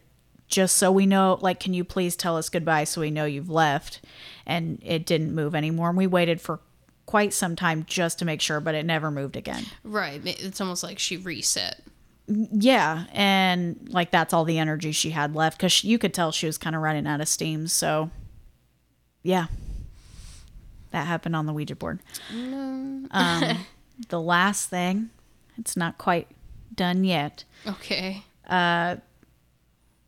just so we know, like, can you please tell us goodbye so we know you've left? And it didn't move anymore. And we waited for quite some time just to make sure, but it never moved again. right. It's almost like she reset. Yeah. And like, that's all the energy she had left because you could tell she was kind of running out of steam. So, yeah. That happened on the Ouija board. Um, the last thing, it's not quite done yet. Okay.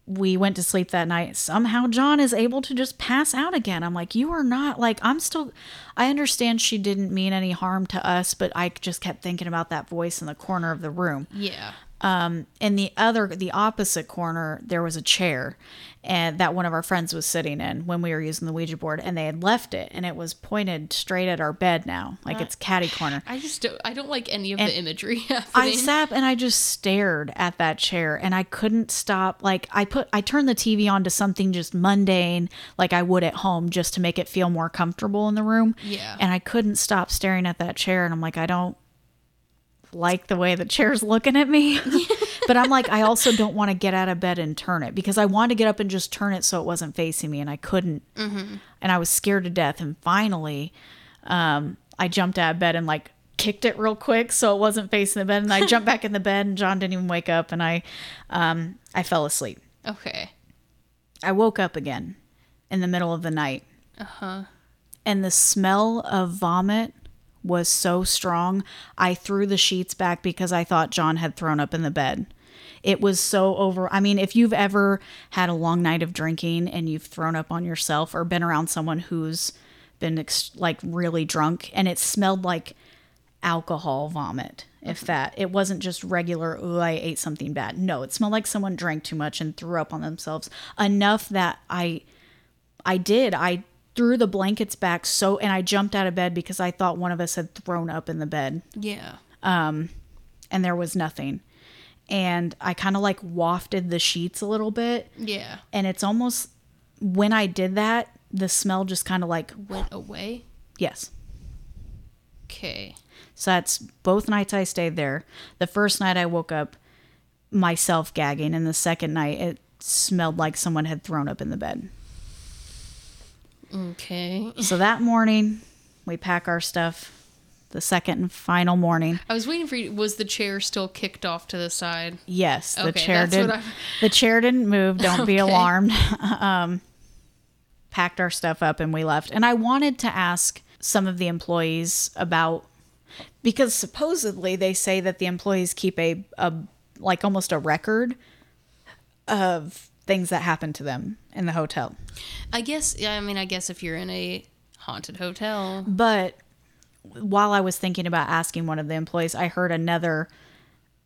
We went to sleep that night. Somehow John is able to just pass out again. I'm like, you are not like I'm still I understand she didn't mean any harm to us, but I just kept thinking about that voice in the corner of the room. Yeah. Um, in the other, the opposite corner, there was a chair, and that one of our friends was sitting in when we were using the Ouija board, and they had left it, and it was pointed straight at our bed now, like it's catty corner. I just don't, I don't like any of And the imagery I sat and I just stared at that chair and I couldn't stop. Like I put, I turned the TV on to something just mundane, like I would at home, just to make it feel more comfortable in the room. Yeah. And I couldn't stop staring at that chair, and I'm like, I don't like the way the chair's looking at me. but I'm like, I also don't want to get out of bed and turn it because I wanted to get up and just turn it so it wasn't facing me, and I couldn't. And I was scared to death. And finally, um, I jumped out of bed and like kicked it real quick so it wasn't facing the bed. And I jumped back in the bed, and John didn't even wake up, and I, um, I fell asleep. okay. I woke up again in the middle of the night. Uh huh. And the smell of vomit was so strong, I threw the sheets back because I thought John had thrown up in the bed. It was so over. I mean, if you've ever had a long night of drinking and you've thrown up on yourself or been around someone who's been ex- like really drunk and it smelled like alcohol vomit, if mm-hmm. that. It wasn't just regular, oh, I ate something bad. No, it smelled like someone drank too much and threw up on themselves enough that I I did. I threw the blankets back so and I jumped out of bed because I thought one of us had thrown up in the bed Yeah. Um and there was nothing. And I kind of like wafted the sheets a little bit Yeah. and it's almost when I did that, the smell just kind of like Went away. yes. Okay. So that's both nights I stayed there. The first night I woke up myself gagging and the second night it smelled like someone had thrown up in the bed. Okay. So that morning, we pack our stuff. The second and final morning, I was waiting for you. Was the chair still kicked off to the side? yes, the Okay, chair did. The chair didn't move. Don't be alarmed. um, packed our stuff up and we left. And I wanted to ask some of the employees about because supposedly they say that the employees keep a, a like almost a record of things that happen to them in the hotel. I guess. Yeah. I mean, I guess if you're in a haunted hotel. But while I was thinking about asking one of the employees, I heard another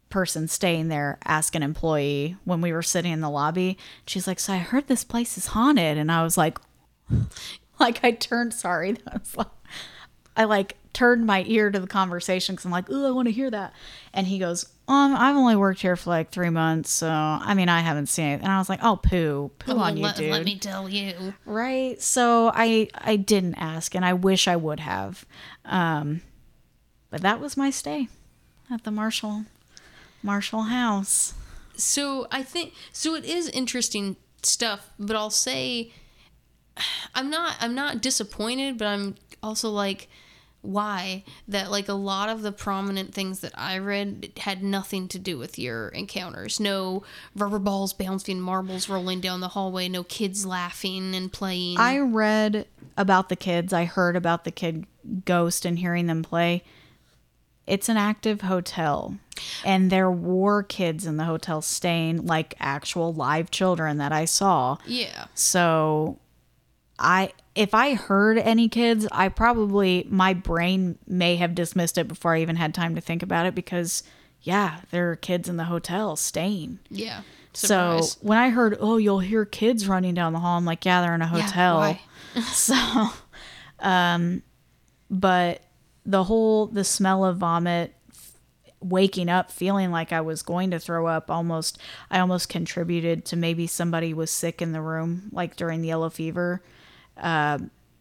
person staying there ask an employee when we were sitting in the lobby. She's like, "So I heard this place is haunted," and I was like, like I turned sorry. I was like, I like turned my ear to the conversation because I'm like, "Oh, I want to hear that," and he goes. Um, I've only worked here for like three months, so I mean, I haven't seen it. And I was like, "Oh, poo, poo Oh, on you, let, dude." let me tell you. right so i i didn't ask and i wish i would have um but that was my stay at the marshall marshall house So I think so. It is interesting stuff, but I'll say I'm not. I'm not disappointed, but I'm also like, why that like a lot of the prominent things that I read had nothing to do with your encounters. No rubber balls bouncing, marbles rolling down the hallway. No kids laughing and playing. i read about the kids i heard about the kid ghost and hearing them play it's an active hotel and there were kids in the hotel staying like actual live children that i saw yeah. So I if I heard any kids, I probably my brain may have dismissed it before I even had time to think about it because yeah, there are kids in the hotel staying. Yeah. So when I heard, "Oh, you'll hear kids running down the hall," I'm like, "Yeah, they're in a Yeah, hotel." why? so um but the whole the smell of vomit waking up feeling like I was going to throw up almost I almost contributed to maybe somebody was sick in the room like during the yellow fever uh,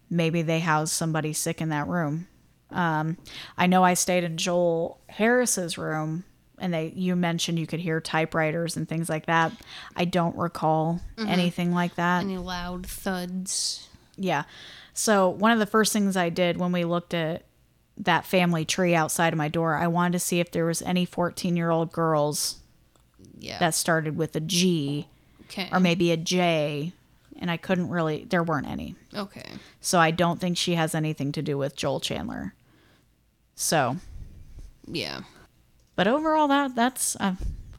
maybe they housed somebody sick in that room um, I know I stayed in Joel Harris's room and they you mentioned you could hear typewriters and things like that I don't recall anything like that Any loud thuds. yeah. So one of the first things I did when we looked at that family tree outside of my door, I wanted to see if there was any 14 year old girls Yeah. that started with a G okay. or maybe a J. And I couldn't really, there weren't any. Okay. So I don't think she has anything to do with Joel Chandler. So, Yeah. but overall, that that's, uh,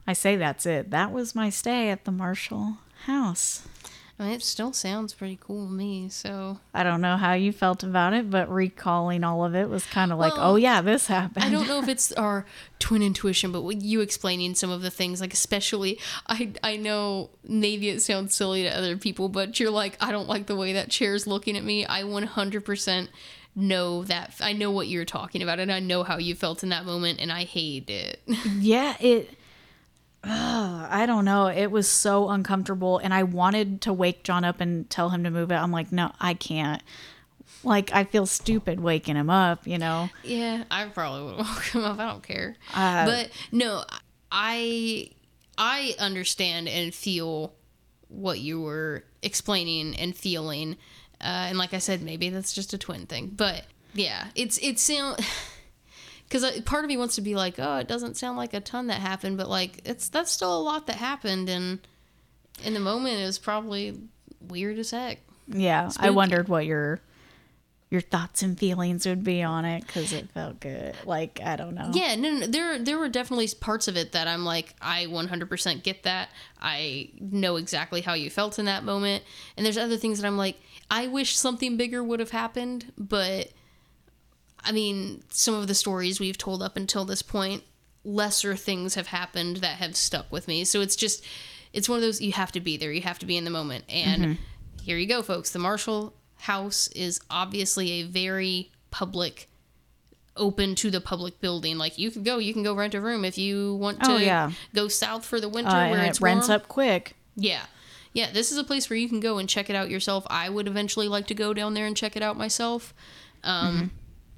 I say that's it. That was my stay at the Marshall house. I mean, it still sounds pretty cool to me. So I don't know how you felt about it, but recalling all of it was kind of like, Well, oh yeah, this happened. I don't know if it's our twin intuition, but you explaining some of the things, like especially, I I know maybe it sounds silly to other people, but you're like, I don't like the way that chair's looking at me. I 100% know that. I know what you're talking about, and I know how you felt in that moment, and I hate it. Yeah, it. Ugh, I don't know. It was so uncomfortable, and I wanted to wake John up and tell him to move it. I'm like, no, I can't. Like, I feel stupid waking him up. You know. Yeah, I probably would woke him up. I don't care. Uh, but no, I I understand and feel what you were explaining and feeling. Uh, and like I said, maybe that's just a twin thing. But yeah, it's it sound because uh, part of me wants to be like, oh, it doesn't sound like a ton that happened, but like it's that's still a lot that happened, and in the moment it was probably weird as heck. Yeah, I wondered what your your thoughts and feelings would be on it because it felt good. Like I don't know. Yeah, no, no, there there were definitely parts of it that I'm like, I 100% get that. I know exactly how you felt in that moment. And there's other things that I'm like, I wish something bigger would have happened, but I mean, some of the stories we've told up until this point, lesser things have happened that have stuck with me. So it's just it's one of those you have to be there, you have to be in the moment. And here you go, folks. The Marshall House is obviously a very public open to the public building. Like you can go, you can go rent a room if you want to Oh, yeah. go south for the winter Uh, where it's it rents warm. up quick. Yeah. Yeah, this is a place where you can go and check it out yourself. I would eventually like to go down there and check it out myself. Um, Mm-hmm.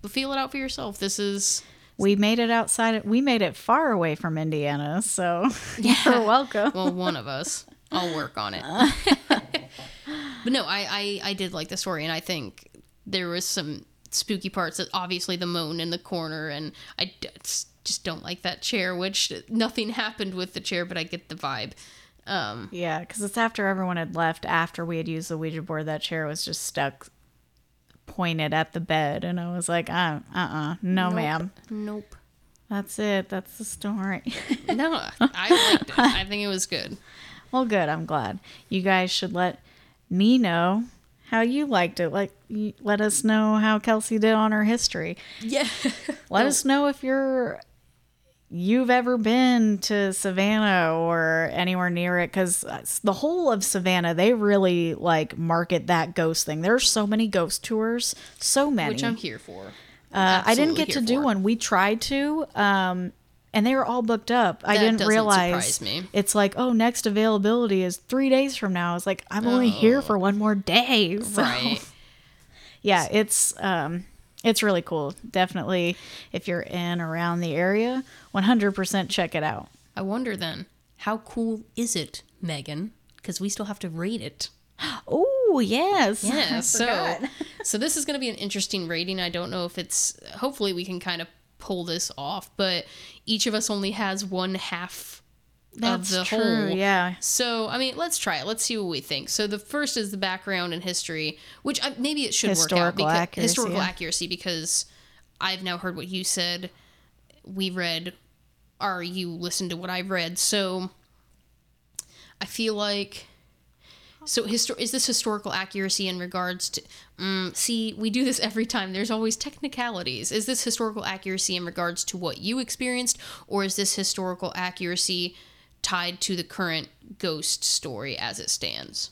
Feel it out for yourself. This is We made it outside. We made it far away from Indiana, so you're welcome. well, one of us. I'll work on it. but no, I, I I did like the story, and I think there was some spooky parts. That obviously the moan in the corner, and I d- just don't like that chair. Which nothing happened with the chair, but I get the vibe. Um, Yeah, because it's after everyone had left. After we had used the Ouija board, that chair was just stuck, pointed at the bed, and I was like, uh, uh, uh no, ma'am. nope. That's it. That's the story. No, I liked it. I think it was good. well, good. I'm glad. You guys should let me know how you liked it. Like, let us know how Kelsey did on her history. Yeah. Let us know if you're you've ever been to Savannah or anywhere near it because the whole of Savannah they really like market that ghost thing. There's so many ghost tours, so many. Which I'm here for. uh, I didn't get to do for. one. We tried to, um, and they were all booked up. I didn't realize it's like oh next availability is three days from now. I was like I'm only here for one more day. So Oh. Right. yeah, it's um it's really cool. Definitely if you're in around the area, 100% check it out. I wonder then, how cool is it, Megan? Because we still have to rate it. Oh, yes. Yeah, so so this is going to be an interesting rating. I don't know if it's hopefully we can kind of pull this off, but each of us only has one half That's of the true. whole. Yeah. So, I mean, let's try it. Let's see what we think. So, the first is the background and history, which I, maybe it should work out. Historical Because, accuracy, historical yeah. accuracy, because I've now heard what you said. We read, or you listened to what I've read. So, I feel like. So, histor- is this historical accuracy in regards to. Mm, see, we do this every time. There's always technicalities. Is this historical accuracy in regards to what you experienced, or is this historical accuracy tied to the current ghost story as it stands?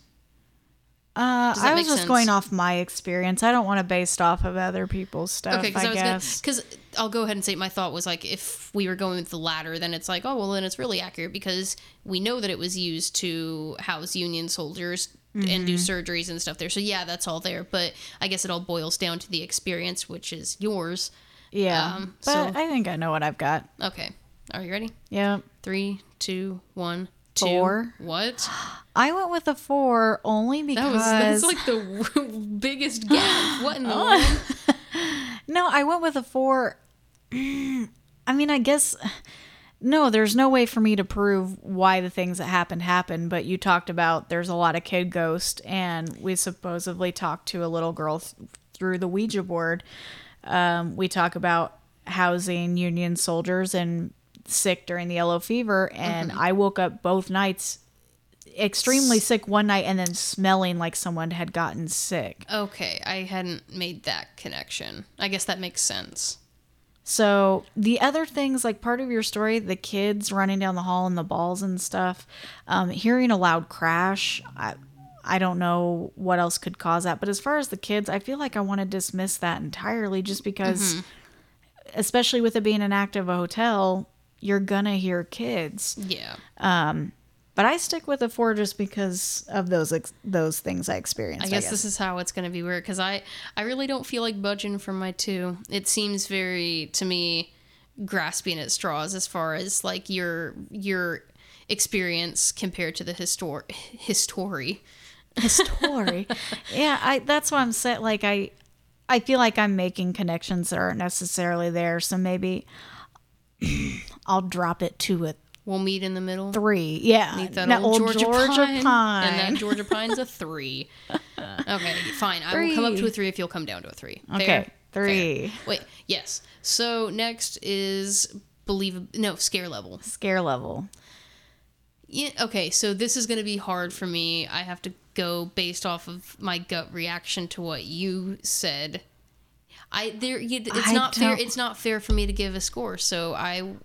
Uh, I was just sense? going off my experience. I don't want to based off of other people's stuff, Okay, because I, I, was guess. because I'll go ahead and say my thought was like if we were going with the latter, then it's like oh well then it's really accurate because we know that it was used to house Union soldiers and Mm-hmm. do surgeries and stuff there. So yeah, that's all there. But I guess it all boils down to the experience, which is yours. yeah. um, but so- I think I know what I've got. Okay, are you ready? Yeah. Three, two, one, two. Four. What? I went with a four only That because. was that's like the biggest gap. What in the world? No, I went with a four. I mean, I guess no. There's no way for me to prove why the things that happened happened. But you talked about there's a lot of kid ghosts, and we supposedly talked to a little girl th- through the Ouija board. Um, we talk about housing Union soldiers and sick during the yellow fever, and I woke up both nights extremely sick one night and then smelling like someone had gotten sick. Okay, I hadn't made that connection. I guess that makes sense. So the other things, like part of your story, the kids running down the hall and the balls and stuff, um, hearing a loud crash. I, I don't know what else could cause that. But as far as the kids, I feel like I want to dismiss that entirely, just because, especially with it being an act of a hotel, you're gonna hear kids. Yeah. Um, but I stick with a four just because of those ex- those things I experienced. I guess, this is how it's going to be weird because I, I really don't feel like budging from my two. It seems very to me grasping at straws as far as like your your experience compared to the histor history. story. yeah, I that's what I'm saying. Like I, I feel like I'm making connections that aren't necessarily there. So maybe I'll drop it to a We'll meet in the middle. three. Yeah, Meet that Now, old, Georgia, pine, pine. and that Georgia pine's a three. Uh, okay, fine. I will come up to a Three. three if you'll come down to a three. Okay, three. Fair. Wait, yes. So next is believe no scare level. Scare level. Yeah, okay, so this is going to be hard for me. I have to go based off of my gut reaction to what you said. I there it's I not fair. It's not fair for me to give a score. So I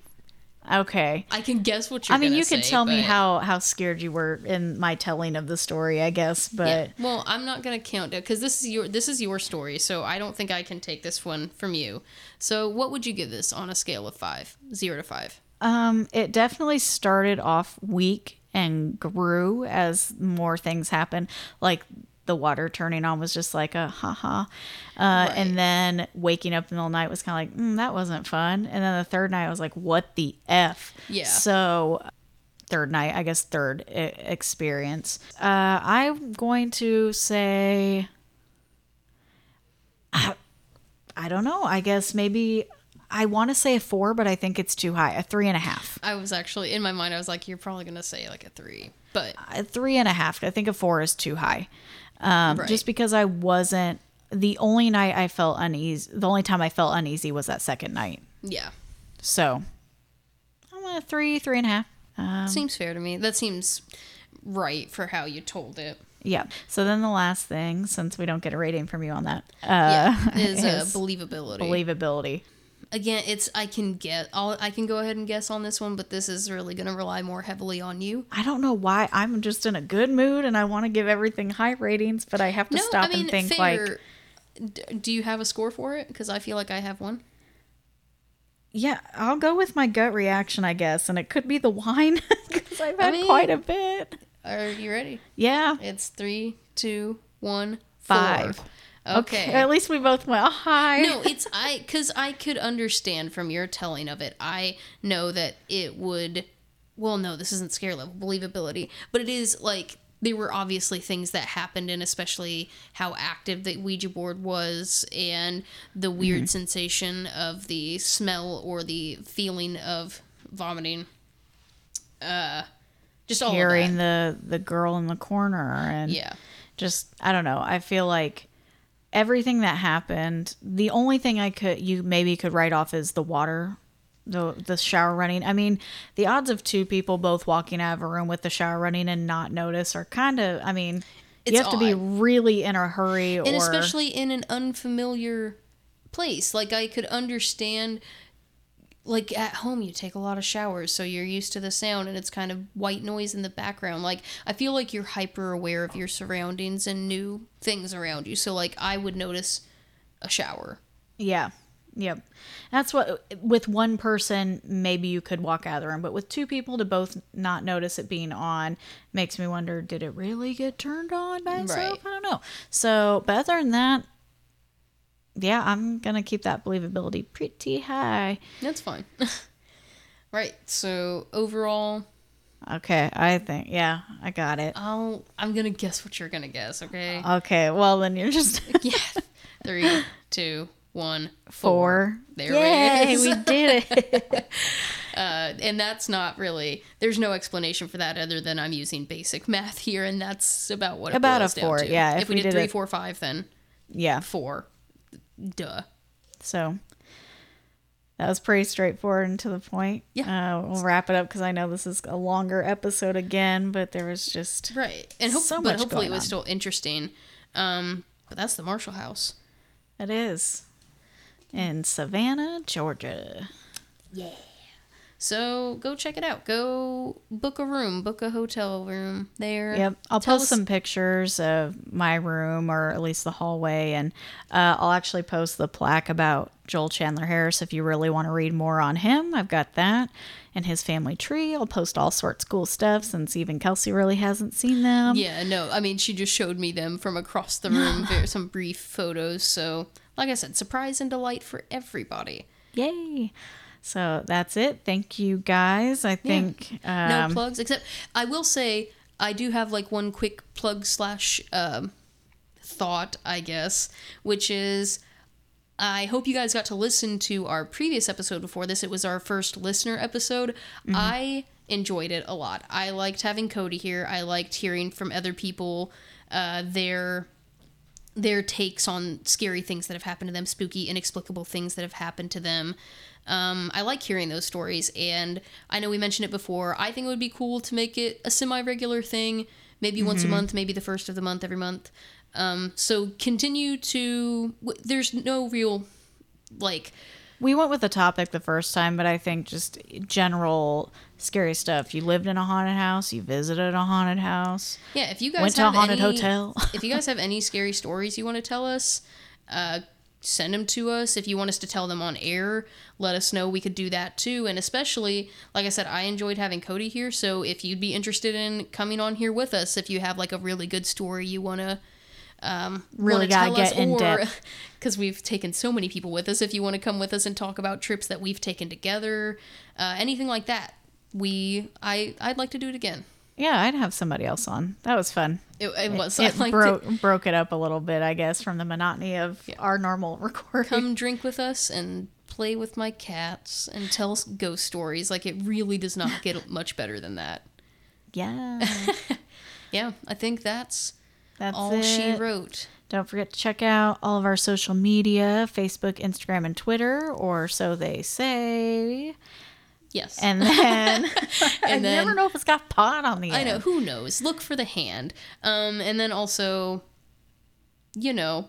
Okay. I can guess what you're I mean, you could say, tell me how how scared you were in my telling of the story, I guess. But Yeah. Well, I'm not gonna count it because this is your this is your story, so I don't think I can take this one from you. So, what would you give this on a scale of five, zero to five? Um, it definitely started off weak and grew as more things happened. Like the water turning on was just like a haha. Uh, And then waking up in the middle of the night was kind of like, mm, that wasn't fun. And then the third night I was like, what the F? Yeah. So, third night, I guess, third e- experience. Uh, I'm going to say, I, I don't know. I guess maybe. I want to say a four, but I think it's too high. A three and a half. I was actually in my mind. I was like, you're probably gonna say like a three, but a three and a half. I think a four is too high. Um, Right. Just because I wasn't the only night I felt uneasy. The only time I felt uneasy was that second night. yeah, So I'm a three, three and a half. Um, seems fair to me. That seems right for how you told it. yeah. So then the last thing, since we don't get a rating from you on that, uh, Yeah, is, uh, is believability. believability. Again, it's I can get. I'll, I can go ahead and guess on this one, but this is really gonna rely more heavily on you. I don't know why. I'm just in a good mood and I want to give everything high ratings, but I have to stop and think like, do you have a score for it? Because I feel like I have one. yeah, I'll go with my gut reaction, I guess, and it could be the wine because I've had mean- quite a bit. Are you ready? Yeah, It's three, two, one, four. Five. Okay. At least we both went high. no, it's I because I could understand from your telling of it. I know that it would. Well, no, this isn't scare level believability, but it is like there were obviously things that happened, and especially how active the Ouija board was, and the weird Mm-hmm. sensation of the smell or the feeling of vomiting. Uh, just all hearing the the girl in the corner and Yeah. just I don't know. I feel like everything that happened. The only thing I could you maybe could write off is the water. The, the shower running. I mean, the odds of two people both walking out of a room with the shower running and not notice are kind of. I mean, It's you have to be really in a hurry, and or especially in an unfamiliar place like i could understand like at home you take a lot of showers so you're used to the sound and it's kind of white noise in the background like i feel like you're hyper aware of your surroundings and new things around you so like i would notice a shower Yeah. Yep. That's what with one person maybe you could walk out of the room, but with two people to both not notice it being on makes me wonder did it really get turned on by itself? Right. I don't know. So, but other than that, yeah, I'm going to keep that believability pretty high. that's fine right so overall Okay, I think yeah, I got it. i'll i'm gonna guess what you're gonna guess okay Okay, well then you're just yeah three two one four. there Yay, it is we did it. Uh, and that's not really there's no explanation for that other than I'm using basic math here, and that's about what it About a four, yeah, If, if we, we did did three, four, five, then yeah. four. Duh. So, That was pretty straightforward and to the point. Yeah. Uh, we'll wrap it up because I know this is a longer episode again, but there was just Right. And hope, So but hopefully it was on. still interesting. Um, but that's the Marshall House. it is in Savannah, Georgia. So go check it out. Go book a room, book a hotel room there. Yep, I'll Tell post us- some pictures of my room or at least the hallway, and uh, I'll actually post the plaque about Joel Chandler Harris if you really want to read more on him. I've got that and his family tree. I'll post all sorts of cool stuff since even Kelsey really hasn't seen them. Yeah, no, I mean, she just showed me them from across the room, some brief photos. So, like I said, surprise and delight for everybody. Yay! So that's it. Thank you guys. I think No um, plugs, except I will say I do have like one quick plug slash um, thought, I guess, which is I hope you guys got to listen to our previous episode before this. It was our first listener episode. I enjoyed it a lot. I liked having Cody here. I liked hearing from other people uh, their their takes on scary things that have happened to them, spooky, inexplicable things that have happened to them. Um, I like hearing those stories, and I know we mentioned it before. I think it would be cool to make it a semi regular thing, maybe once a month, maybe the first of the month every month. Um, so continue to. w- There's no real, like, we went with the topic the first time, but I think just general scary stuff. You lived in a haunted house. You visited a haunted house. yeah, if you guys Went to a haunted any, hotel. if you guys have any scary stories you want to tell us, uh, send them to us. If you want us to tell them on air, let us know. We could do that too. And especially, like I said, I enjoyed having Cody here. So if you'd be interested in coming on here with us, if you have like a really good story you want to um, Really gotta get in depth. because we've taken so many people with us. If you want to come with us and talk about trips that we've taken together, uh, anything like that, we I I'd like to do it again. Yeah, I'd have somebody else on. That was fun. It, it was It I liked broke it. broke it up a little bit, I guess, from the monotony of our normal recording. come drink with us and play with my cats and tell ghost stories. Like it really does not get much better than that. yeah, Yeah, I think that's, that's all it. she wrote. Don't forget to check out all of our social media: Facebook, Instagram, and Twitter, or so they say. Yes. And then I And then- never know if it's got pot on the end. I end. know, who knows? Look for the hand. Um and then also you know,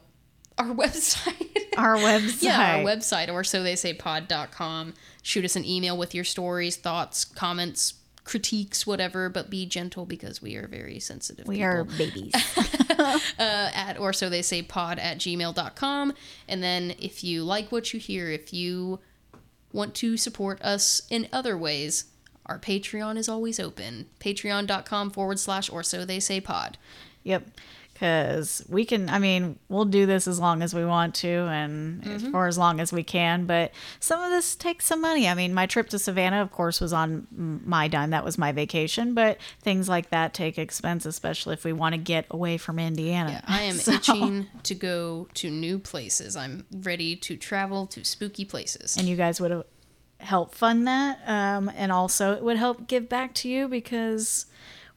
our website. Our website. yeah, our website or so they say pod.com. Shoot us an email with your stories, thoughts, comments, critiques, whatever, but be gentle because we are very sensitive. we people. are babies. uh, at or so they say pod at gmail.com and then if you like what you hear if you want to support us in other ways. Our patreon is always open. Patreon.com forward slash or so they say pod. Yep. Because we can, I mean, we'll do this as long as we want to and Mm-hmm. for as long as we can. But some of this takes some money. I mean, my trip to Savannah, of course, was on my dime. That was my vacation. But things like that take expense, especially if we want to get away from Indiana. yeah, i am So- itching to go to new places i'm ready to travel to spooky places And you guys would help fund that. Um, and also, it would help give back to you because.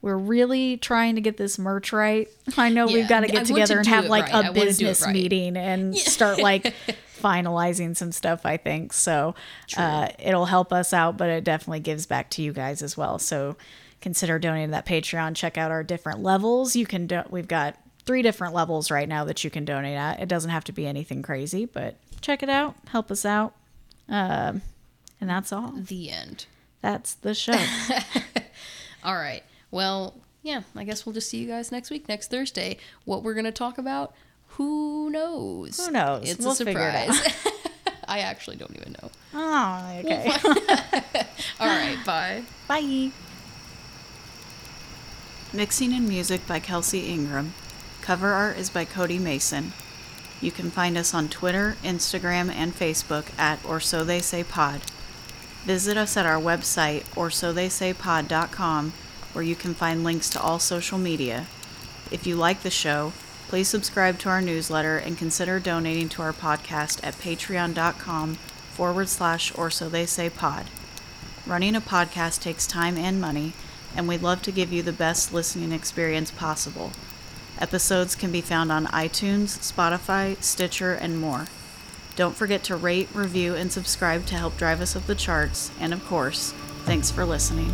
We're really trying to get this merch right. I know Yeah, we've got to I get to together and have like right. I a it business right. meeting and start like finalizing some stuff, I think. So uh, it'll help us out, but it definitely gives back to you guys as well. So consider donating to that Patreon. Check out our different levels. You can, do- we've got three different levels right now that you can donate at. It doesn't have to be anything crazy, but check it out. Help us out. Um, and that's all. the end That's the show. all right well yeah i guess we'll just see you guys next week next thursday what we're going to talk about who knows Who knows? it's We'll a figure it surprise i actually don't even know oh, okay. all right bye Bye. Mixing and music by Kelsey Ingram. Cover art is by Cody Mason. You can find us on Twitter, Instagram, and Facebook at Or So They Say Pod. Visit us at our website, orsotheysaypod.com, where you can find links to all social media. If you like the show, please subscribe to our newsletter and consider donating to our podcast at patreon.com forward slash or so they say pod. Running a podcast takes time and money, and we'd love to give you the best listening experience possible. Episodes can be found on iTunes, Spotify, Stitcher, and more. Don't forget to rate, review, and subscribe to help drive us up the charts. And of course, thanks for listening.